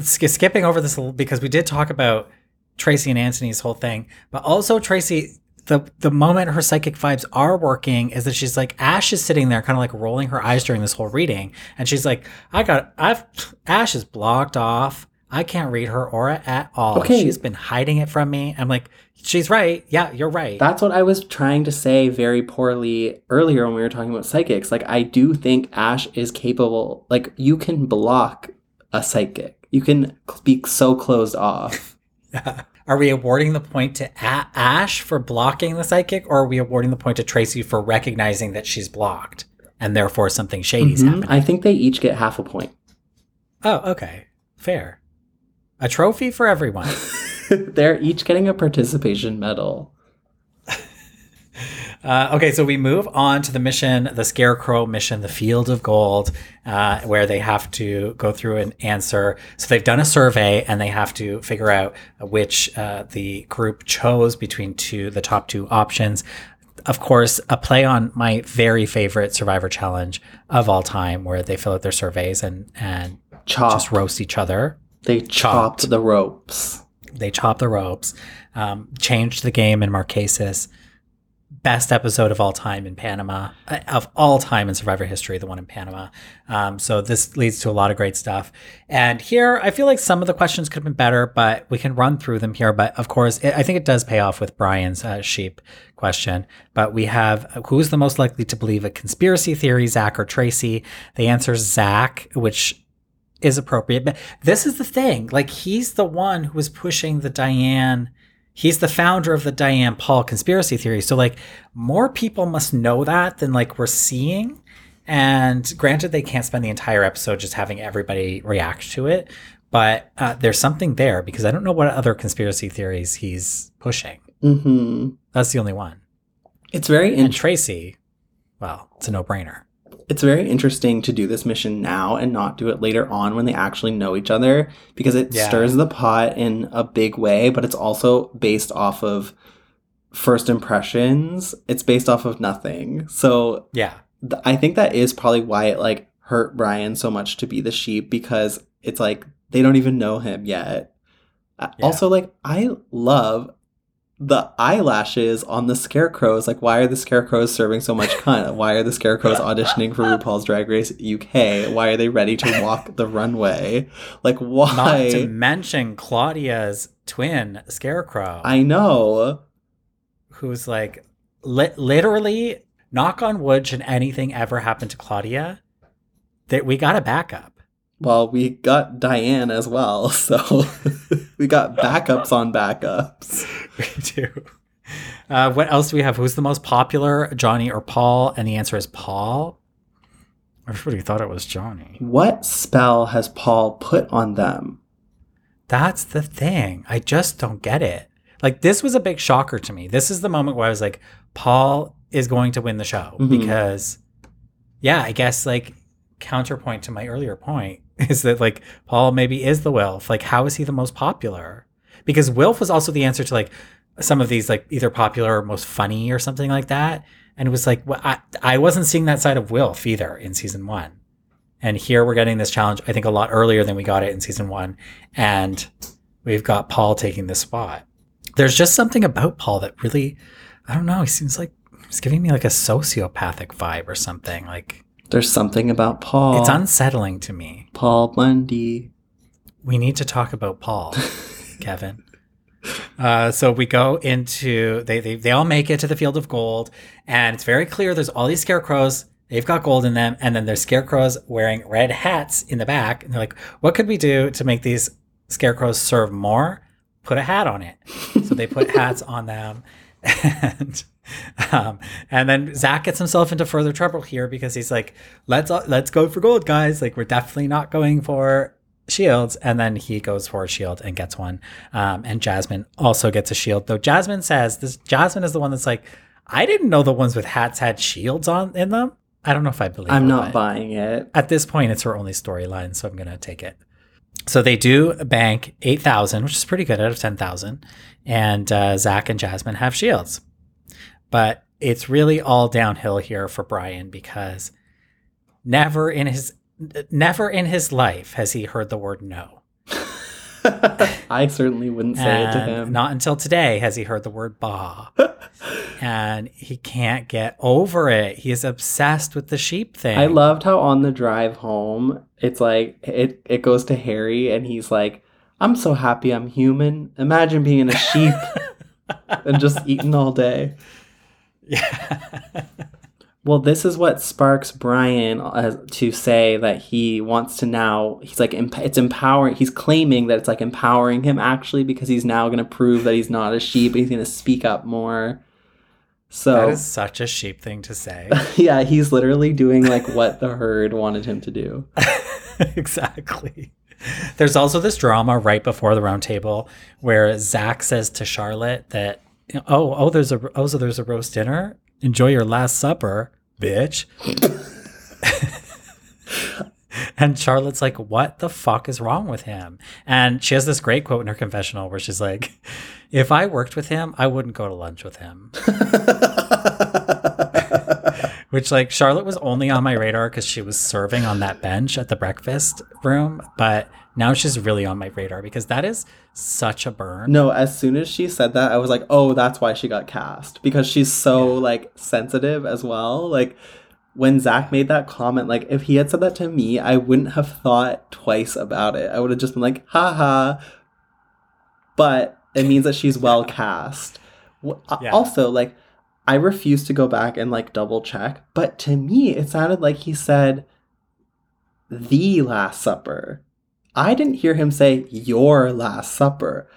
sk- skipping over this a little because we did talk about Tracy and Anthony's whole thing, but also Tracy. The, the moment her psychic vibes are working is that she's like Ash is sitting there kind of like rolling her eyes during this whole reading and she's like I got I've Ash is blocked off I can't read her aura at all Okay. she's been hiding it from me I'm like she's right yeah you're right That's what I was trying to say very poorly earlier when we were talking about psychics. Like, I do think Ash is capable, like, you can block a psychic, you can be so closed off. <laughs> Are we awarding the point to A- Ash for blocking the psychic, or are we awarding the point to Tracy for recognizing that she's blocked and therefore something shady's Mhm. happening? I think they each get half a point. Oh, okay. Fair. A trophy for everyone. <laughs> They're each getting a participation medal. Uh, okay, so we move on to the mission, the Scarecrow mission, the Field of Gold, uh, where they have to go through and answer. So they've done a survey and they have to figure out which uh, the group chose between two, the top two options. Of course, a play on my very favorite Survivor challenge of all time, where they fill out their surveys and and Chop. just roast each other. they chopped chopped. the ropes. They chopped the ropes, um, changed the game in Marquesas. Best episode of all time in Panama, uh, of all time in Survivor history, the one in Panama. Um, so this leads to a lot of great stuff. And here, I feel like some of the questions could have been better, but we can run through them here. But of course, it, I think it does pay off with Brian's uh, sheep question. But we have uh, who's the most likely to believe a conspiracy theory, Zach or Tracy? The answer is Zach, which is appropriate. But this is the thing. Like he's the one who was pushing the Diane. He's the founder of the Diane Paul conspiracy theory. So like more people must know that than like we're seeing. And granted, they can't spend the entire episode just having everybody react to it, but uh, there's something there because I don't know what other conspiracy theories he's pushing. hmm That's the only one. It's very And interesting. Tracy, well, it's a no brainer. It's very interesting to do this mission now and not do it later on when they actually know each other because it Yeah. stirs the pot in a big way, but it's also based off of first impressions. It's based off of nothing. So Yeah. th- I think that is probably why it like hurt Brian so much to be the sheep because it's like they don't even know him yet. Uh, Yeah. Also, like I love the eyelashes on the scarecrows. Like, why are the scarecrows serving so much <laughs> cunt? Why are the scarecrows auditioning for <laughs> RuPaul's Drag Race UK? Why are they ready to walk the runway? Like, why? Not to mention Claudia's twin, Scarecrow. I know. who's like li- literally knock on wood should anything ever happen to claudia that we got a backup Well, we got Diane as well, <laughs> so <laughs> we got backups on backups. <laughs> we do uh, what else do we have who's the most popular johnny or paul and the answer is paul everybody thought it was johnny What spell has Paul put on them? That's the thing. I just don't get it. Like this was a big shocker to me. This is the moment where I was like, Paul is going to win the show Mhm. because, yeah, I guess like counterpoint to my earlier point <laughs> is that like Paul maybe is the Wilf. Like, how is he the most popular? Because Wilf was also the answer to like some of these like either popular or most funny or something like that. And it was like, well, I, I wasn't seeing that side of Wilf either in season one. And here we're getting this challenge, I think, a lot earlier than we got it in season one. And we've got Paul taking the spot. There's just something about Paul that really, I don't know, he seems like he's giving me like a sociopathic vibe or something. Like There's something about Paul. it's unsettling to me. Paul Bundy. We need to talk about Paul, <laughs> Kevin. Uh, so we go into they, they they all make it to the field of gold, and it's very clear there's all these scarecrows. They've got gold in them, and then there's scarecrows wearing red hats in the back. And they're like, "What could we do to make these scarecrows serve more? Put a hat on it." so they put hats on them, <laughs> and <laughs> um, and then Zach gets himself into further trouble here because he's like, "Let's let's go for gold, guys! Like we're definitely not going for shields." And then he goes for a shield and gets one. Um, and Jasmine also gets a shield, though. Jasmine says this. Jasmine is the one that's like, "I didn't know the ones with hats had shields on in them." I don't know if I believe. I'm not buying it. at this point it's her only storyline so i'm gonna take it so they do bank 8000 which is pretty good out of 10000 and uh, zach and jasmine have shields but it's really all downhill here for brian because never in his never in his life has he heard the word no <laughs> I certainly wouldn't say it to him. not until today has he heard the word bah <laughs> and he can't get over it he is obsessed with the sheep thing I loved how on the drive home, it's like it it goes to Harry and he's like, "I'm so happy I'm human. Imagine being a sheep <laughs> and just eating all day." Yeah <laughs> Well, this is what sparks Brian uh, to say that he wants to now. He's like, emp- it's empowering. He's claiming that it's like empowering him actually because he's now going to prove that he's not a sheep. He's going to speak up more. So That is such a sheep thing to say. <laughs> yeah, he's literally doing like what the herd wanted him to do. <laughs> exactly. There's also this drama right before the roundtable where Zach says to Charlotte that, oh, oh, there's a, oh, so there's a roast dinner. Enjoy your last supper, bitch. <laughs> and Charlotte's like, what the fuck is wrong with him? And she has this great quote in her confessional where she's like, if I worked with him, I wouldn't go to lunch with him. <laughs> Which, like, Charlotte was only on my radar because she was serving on that bench at the breakfast room. But now she's really on my radar because that is such a burn. No, as soon as she said that, I was like, oh, that's why she got cast because she's so like sensitive as well. Like when Zach made that comment, like if he had said that to me, I wouldn't have thought twice about it. I would have just been like, haha. But it means that she's well <laughs> cast. Uh, Yeah. Also, like, I refuse to go back and like double check, but to me, it sounded like he said the Last Supper. I didn't hear him say your Last Supper.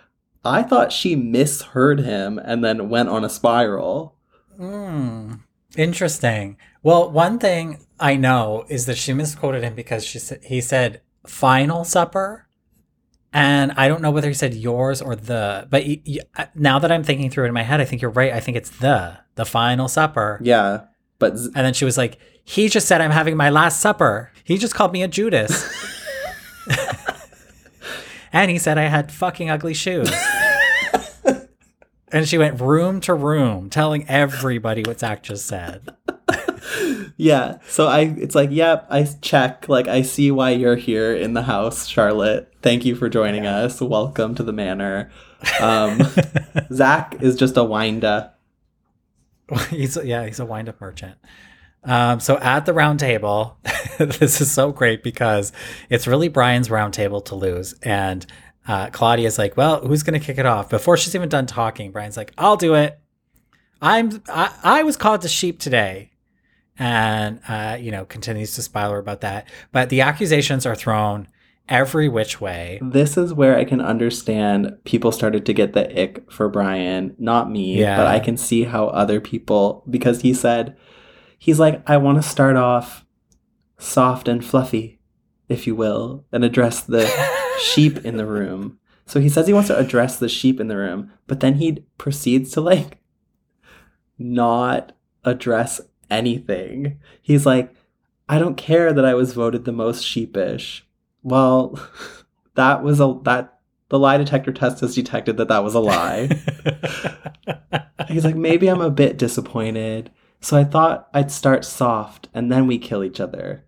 I thought she misheard him and then went on a spiral. Hmm. Interesting. Well, one thing I know is that she misquoted him because she said he said final supper, and I don't know whether he said yours or the. But y- y- now that I'm thinking through it in my head, I think you're right. I think it's the the final supper. Yeah, but Z- And then she was like, "He just said I'm having my last supper. He just called me a Judas." <laughs> and he said I had fucking ugly shoes. and she went room to room telling everybody what Zach just said. yeah, so I it's like, yep, I check. Like I see why you're here in the house, Charlotte. Thank you for joining us. Welcome to the manor. Um, <laughs> Zach is just a winda. he's yeah, he's a wind up merchant. Um, so at the round table, <laughs> this is so great because it's really Brian's round table to lose. And uh, Claudia's like, well, who's going to kick it off? Before she's even done talking, Brian's like, I'll do it. I'm I, I was called to sheep today. And, uh, you know, continues to spiral her about that. But the accusations are thrown every which way. This is where I can understand people started to get the ick for Brian, not me, Yeah. but I can see how other people because he said he's like I want to start off soft and fluffy, if you will, and address the <laughs> sheep in the room. So he says he wants to address the sheep in the room, but then he proceeds to like not address anything. He's like, I don't care that I was voted the most sheepish. Well, <laughs> that was a that the lie detector test has detected that that was a lie. <laughs> He's like, maybe I'm a bit disappointed. So I thought I'd start soft and then we kill each other.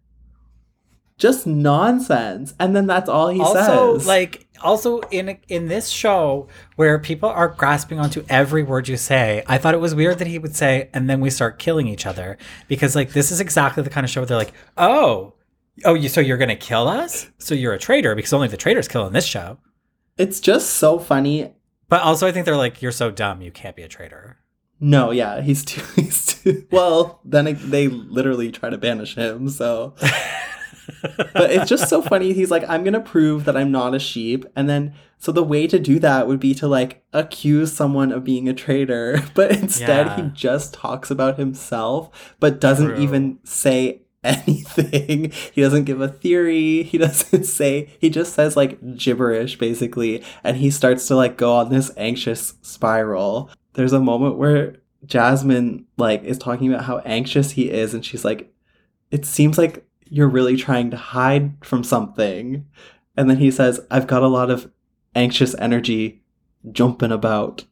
Just nonsense. And then that's all he also, says. like, also in in this show where people are grasping onto every word you say, I thought it was weird that he would say, and then we start killing each other because, like, this is exactly the kind of show where they're like, oh, oh, you so you're gonna kill us? So you're a traitor because only the traitors kill in this show. it's just so funny. But also, I think they're like, you're so dumb, you can't be a traitor. No, yeah, he's too <laughs> he's too well, then it- they literally try to banish him, so but it's just so funny. He's like, I'm gonna prove that I'm not a sheep, and then so the way to do that would be to like accuse someone of being a traitor, <laughs> but instead he just talks about himself, but doesn't True. even say anything. <laughs> He doesn't give a theory. He doesn't say. He just says like gibberish basically, and he starts to like go on this anxious spiral. There's a moment where Jasmine like is talking about how anxious he is, and she's like, "It seems like you're really trying to hide from something." And then he says, "I've got a lot of anxious energy jumping about."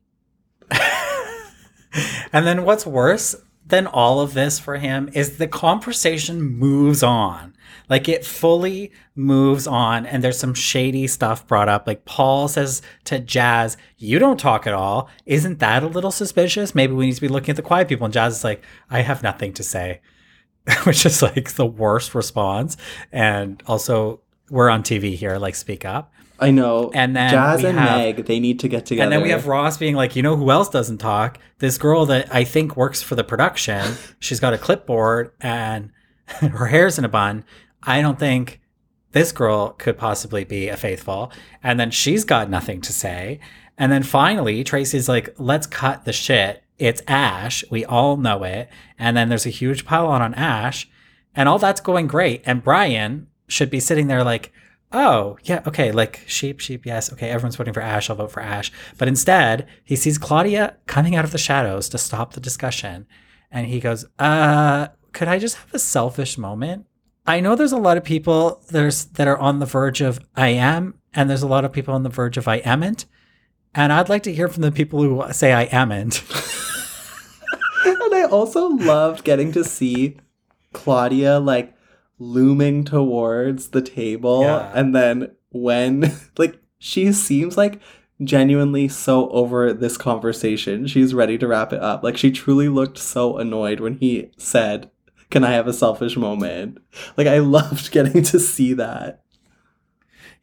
<laughs> and then what's worse than all of this for him is the conversation moves on. Like it fully moves on, and there's some shady stuff brought up. Like Paul says to Jazz, You don't talk at all. Isn't that a little suspicious? Maybe we need to be looking at the quiet people. And Jazz is like, I have nothing to say, <laughs> which is like the worst response. And also, we're on TV here, like, speak up. I know. And then Jazz and have- Meg, they need to get together. And then we have Ross being like, you know who else doesn't talk? This girl that I think works for the production. She's got a clipboard and <laughs> her hair's in a bun. I don't think this girl could possibly be a faithful. And then she's got nothing to say. And then finally, Tracy's like, let's cut the shit. It's Ash. We all know it. And then there's a huge pile on on Ash. And all that's going great. And Brian should be sitting there like, oh, yeah, okay, like sheep, sheep, yes. Okay, everyone's voting for Ash. I'll vote for Ash. But instead, he sees Claudia coming out of the shadows to stop the discussion. And he goes, uh, could I just have a selfish moment? I know there's a lot of people there's that are on the verge of I am, and there's a lot of people on the verge of I amn't. And I'd like to hear from the people who say I amn't. <laughs> and I also loved getting to see Claudia like looming towards the table Yeah. and then when <laughs> like she seems like genuinely so over this conversation. She's ready to wrap it up. Like she truly looked so annoyed when he said can i have a selfish moment? Like i <laughs> loved getting to see that.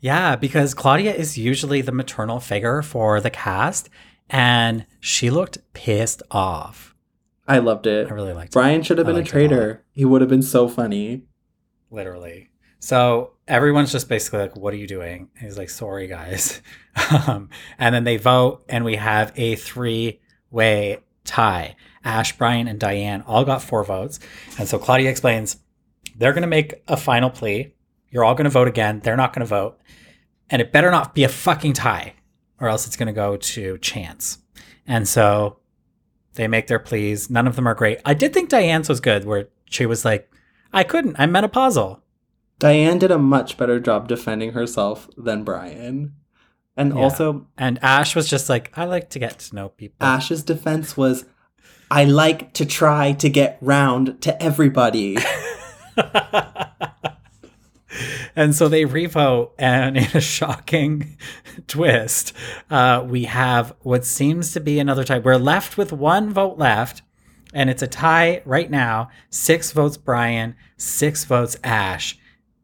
Yeah, because Claudia is usually the maternal figure for the cast, and she looked pissed off. i loved it. I really liked it. brian should have been a traitor. He would have been so funny literally. So everyone's just basically like, "What are you doing?" And he's like, "Sorry, guys." <laughs> um, and then they vote, and we have a three-way tie. Ash, Brian, and Diane all got four votes, and so Claudia explains they're going to make a final plea. You're all going to vote again. They're not going to vote, and it better not be a fucking tie, or else it's going to go to chance. And so they make their pleas. None of them are great. I did think Diane's was good, where she was like, I couldn't. I'm menopausal. diane did a much better job defending herself than brian and Yeah. also And Ash was just like, I like to get to know people. Ash's defense was, I like to try to get round to everybody. <laughs> and so they revote, and in a shocking <laughs> twist, uh, we have what seems to be another tie. We're left with one vote left, and it's a tie right now. Six votes Brian, six votes Ash.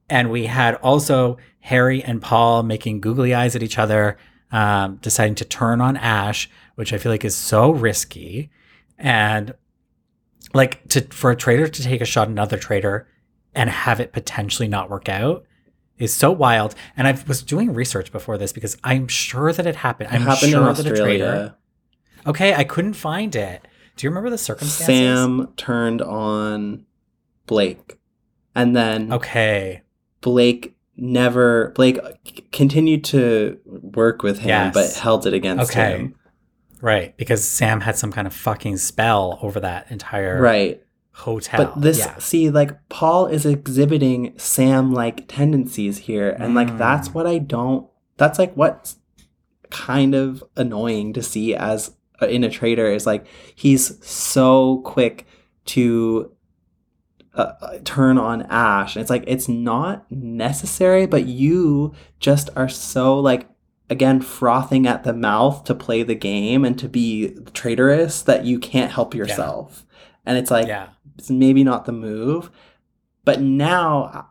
And we had also Harry and Paul making googly eyes at each other, um, deciding to turn on Ash, which I feel like is so risky. And like to for a traitor to take a shot at another traitor and have it potentially not work out is so wild. And I was doing research before this because I'm sure that it happened. It I'm happened sure in that a traitor. Australia. Okay, I couldn't find it. Do you remember the circumstances? Sam turned on Blake. And then Okay. Blake never Blake continued to work with him, Yes. but held it against Okay. him. Right, because Sam had some kind of fucking spell over that entire Right. hotel. But this, yeah. see, like Paul is exhibiting Sam like tendencies here. And like Mm. that's what I don't, that's like what's kind of annoying to see as in a traitor is like he's so quick to uh, turn on Ash. It's like it's not necessary, but you just are so like again frothing at the mouth to play the game and to be traitorous that you can't help yourself. And it's like yeah. it's maybe not the move, but now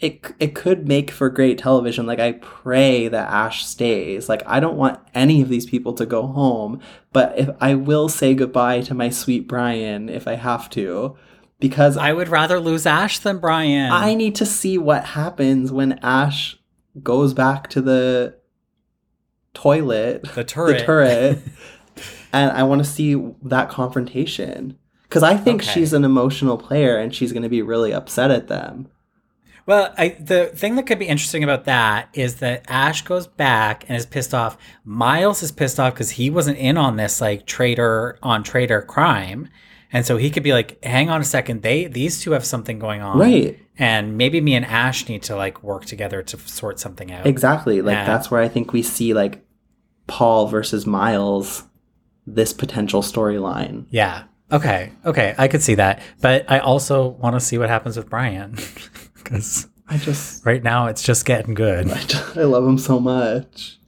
it it could make for great television. Like I pray that Ash stays. Like I don't want any of these people to go home, but if I will say goodbye to my sweet Brian if I have to, because I would rather lose Ash than Brian. I need to see what happens when Ash goes back to the toilet the turret. the turret <laughs> and i want to see that confrontation because i think Okay. she's an emotional player and she's going to be really upset at them Well, I, the thing that could be interesting about that is that Ash goes back and is pissed off. Miles is pissed off because he wasn't in on this like traitor on traitor crime, and so he could be like, "Hang on a second, they these two have something going on, right And maybe me and Ash need to like work together to sort something out." exactly like Yeah. that's where i think we see like paul versus miles this potential storyline Yeah. Okay. Okay. I could see that, but I also want to see what happens with Brian <laughs> because i just right now it's just getting good. I, just- I love him so much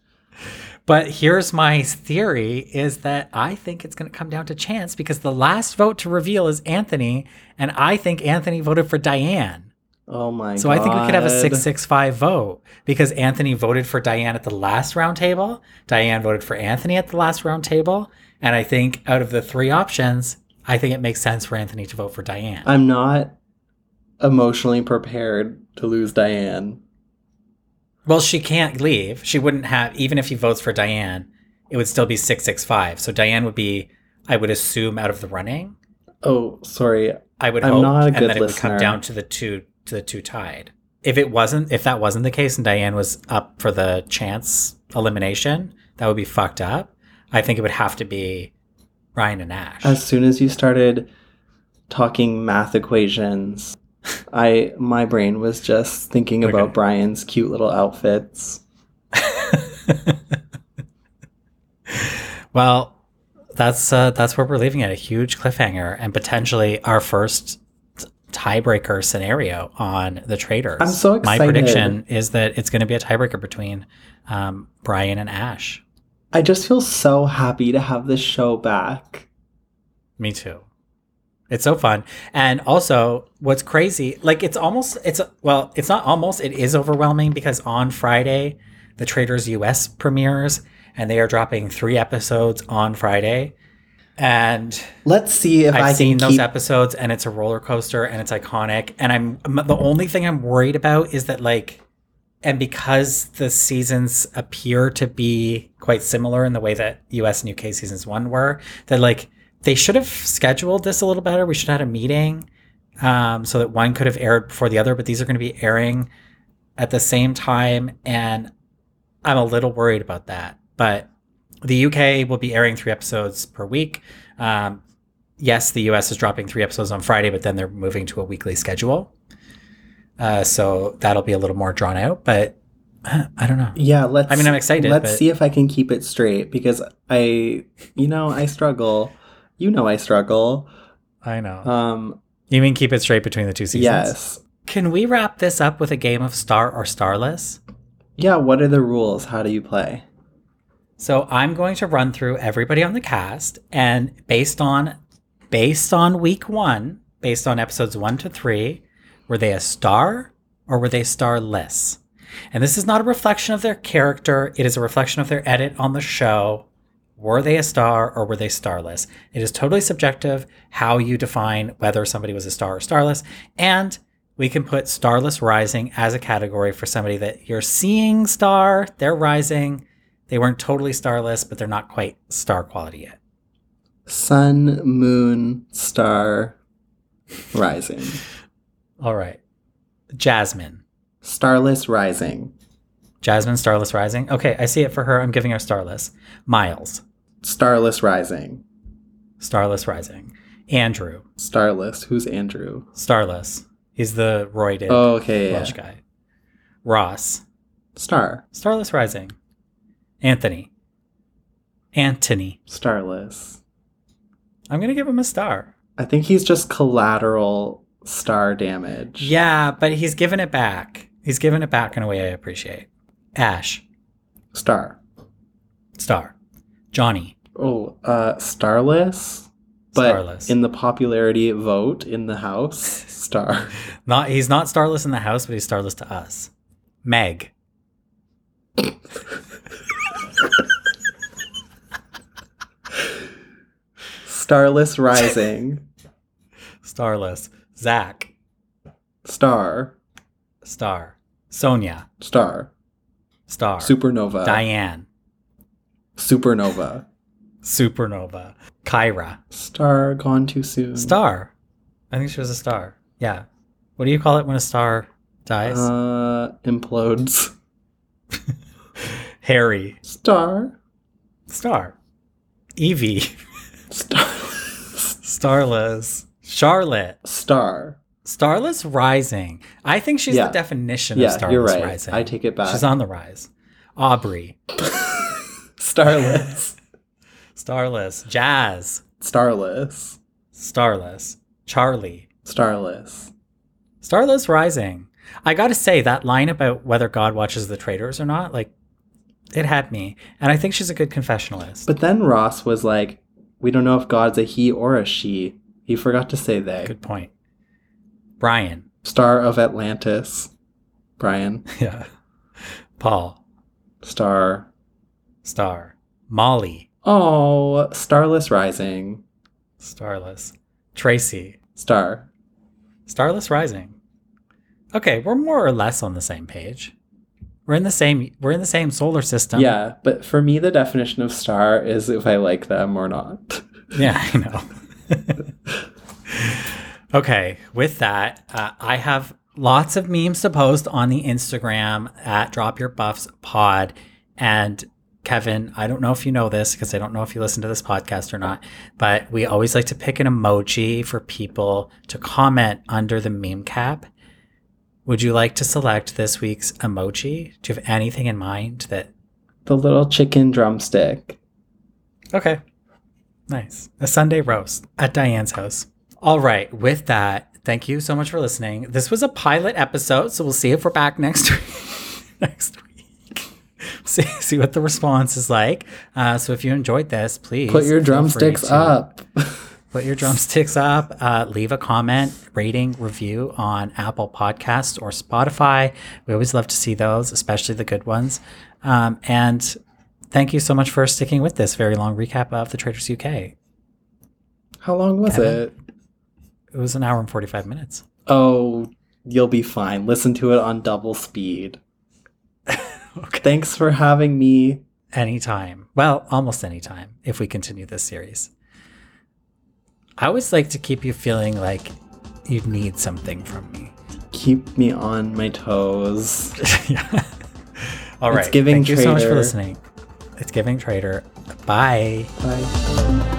But here's my theory is that I think it's going to come down to chance because the last vote to reveal is Anthony, and I think Anthony voted for Diane. oh my god. So god I think we could have a 665 vote because Anthony voted for Diane at the last round table, Diane voted for Anthony at the last round table, and I think out of the three options, I think it makes sense for Anthony to vote for Diane. i'm not emotionally prepared to lose diane Well, she can't leave. She wouldn't have, even if he votes for Diane, it would still be 665. So Diane would be, I would assume, out of the running. oh sorry I would I'm hope, not a good and then it would come down to the two to the two tied. If it wasn't, if that wasn't the case, and Diane was up for the chance elimination, that would be fucked up. I think it would have to be Ryan and Ash. as soon as you started talking math equations i my brain was just thinking Okay. about brian's cute little outfits <laughs> well, that's uh, that's where we're leaving it—a huge cliffhanger and potentially our first tiebreaker scenario on the Traitors. I'm so excited. My prediction is that it's going to be a tiebreaker between um, Brian and Ash. i just feel so happy to have this show back Me too. It's so fun. And also, what's crazy, like it's almost it's well, it's not almost, it is overwhelming because on Friday, the Traitors US premieres and they are dropping 3 episodes on Friday. And let's see if I've i seen those keep episodes and it's a roller coaster and it's iconic and I'm the only thing I'm worried about is that like and because the seasons appear to be quite similar in the way that US and UK seasons 1 were that like they should have scheduled this a little better we should have had a meeting um, so that one could have aired before the other but these are going to be airing at the same time and I'm a little worried about that but the UK will be airing three episodes per week. Um, yes, the US is dropping three episodes on Friday, but then they're moving to a weekly schedule. Uh, so that'll be a little more drawn out, but uh, I don't know. yeah let's I mean, I'm excited, let's but- see if i can keep it straight because i you know i struggle you know i struggle I know. um you mean keep it straight between the two seasons? yes Can we wrap this up with a game of star or starless? yeah what are the rules how do you play So I'm going to run through everybody on the cast, and based on based on week one, based on episodes one to three, were they a star or were they starless? And this is not a reflection of their character; it is a reflection of their edit on the show. Were they a star or were they starless? It is totally subjective how you define whether somebody was a star or starless, and we can put starless rising as a category for somebody that you're seeing star, they're rising, they weren't totally starless, but they're not quite star quality yet. sun moon star rising <laughs> All right. Jasmine. Starless Rising. Jasmine Starless Rising. Okay, I see it for her. I'm giving her Starless. Miles Starless Rising. Starless Rising. Andrew Starless. Who's Andrew? Starless. He's the roided Oh, okay. Welsh Yeah. guy. Ross Star. Starless Rising. Anthony Anthony. Starless. I'm gonna give him a star. I think he's just collateral star damage. Yeah, but he's given it back. He's given it back in a way I appreciate. Ash Star. Star. Johnny Oh, uh, Starless. But Starless. in the popularity vote in the house, <laughs> Star. Not he's not starless in the house, but he's starless to us. Meg. Starless Rising. <laughs> Starless. Zach. Star. Star. Sonia. Star. Star. Supernova. Diane. Supernova. Supernova. Kyra. Star gone too soon. Star. I think she was a star. Yeah. What do you call it when a star dies? Uh, implodes. <laughs> Harry. Star. Star. Evie. Star. Starless. Charlotte. Star. Starless Rising. I think she's Yeah. the definition Yeah, of Starless you're right. Rising. I take it back. She's on the rise. Aubrey. <laughs> Starless. <laughs> Starless. Jazz. Starless. Starless. Charlie. Starless. Starless Rising. I gotta say, that line about whether God watches the traitors or not, like, it had me. And I think she's a good confessionalist. But then Ross was like, we don't know if God's a he or a she. He forgot to say they. good point. Brian. Star of Atlantis. Brian. <laughs> Yeah. Paul. Star. Star. Molly. Oh, Starless Rising. Starless. Tracy. Star. Starless Rising. Okay, we're more or less on the same page. We're in the same we're in the same solar system. Yeah, but for me, the definition of star is if I like them or not. <laughs> Yeah, I know. <laughs> okay, with that, uh, I have lots of memes to post on the Instagram at Drop Your Buffs Pod. And Kevin, I don't know if you know this because I don't know if you listen to this podcast or not, but we always like to pick an emoji for people to comment under the meme cap. Would you like to select this week's emoji? Do you have anything in mind that The little chicken drumstick. Okay. Nice. A Sunday roast at Diane's house. All right. With that, thank you so much for listening. This was a pilot episode, so we'll see if we're back next <laughs> week. next week. <laughs> See, see what the response is like. Uh, so if you enjoyed this, please Put your drumsticks to up. <laughs> Put your drumsticks up. Uh, leave a comment, rating, review on Apple Podcasts or Spotify. We always love to see those, especially the good ones. Um, and thank you so much for sticking with this very long recap of the Traitors UK. How long was Kevin? it? It was an hour and 45 minutes. Oh, you'll be fine. Listen to it on double speed. <laughs> Okay. Thanks for having me. Anytime. Well, almost anytime if we continue this series. I always like to keep you feeling like you need something from me. Keep me on my toes. <laughs> yeah. All right. It's giving Thank you so much for listening. It's giving traitor. Bye. Bye.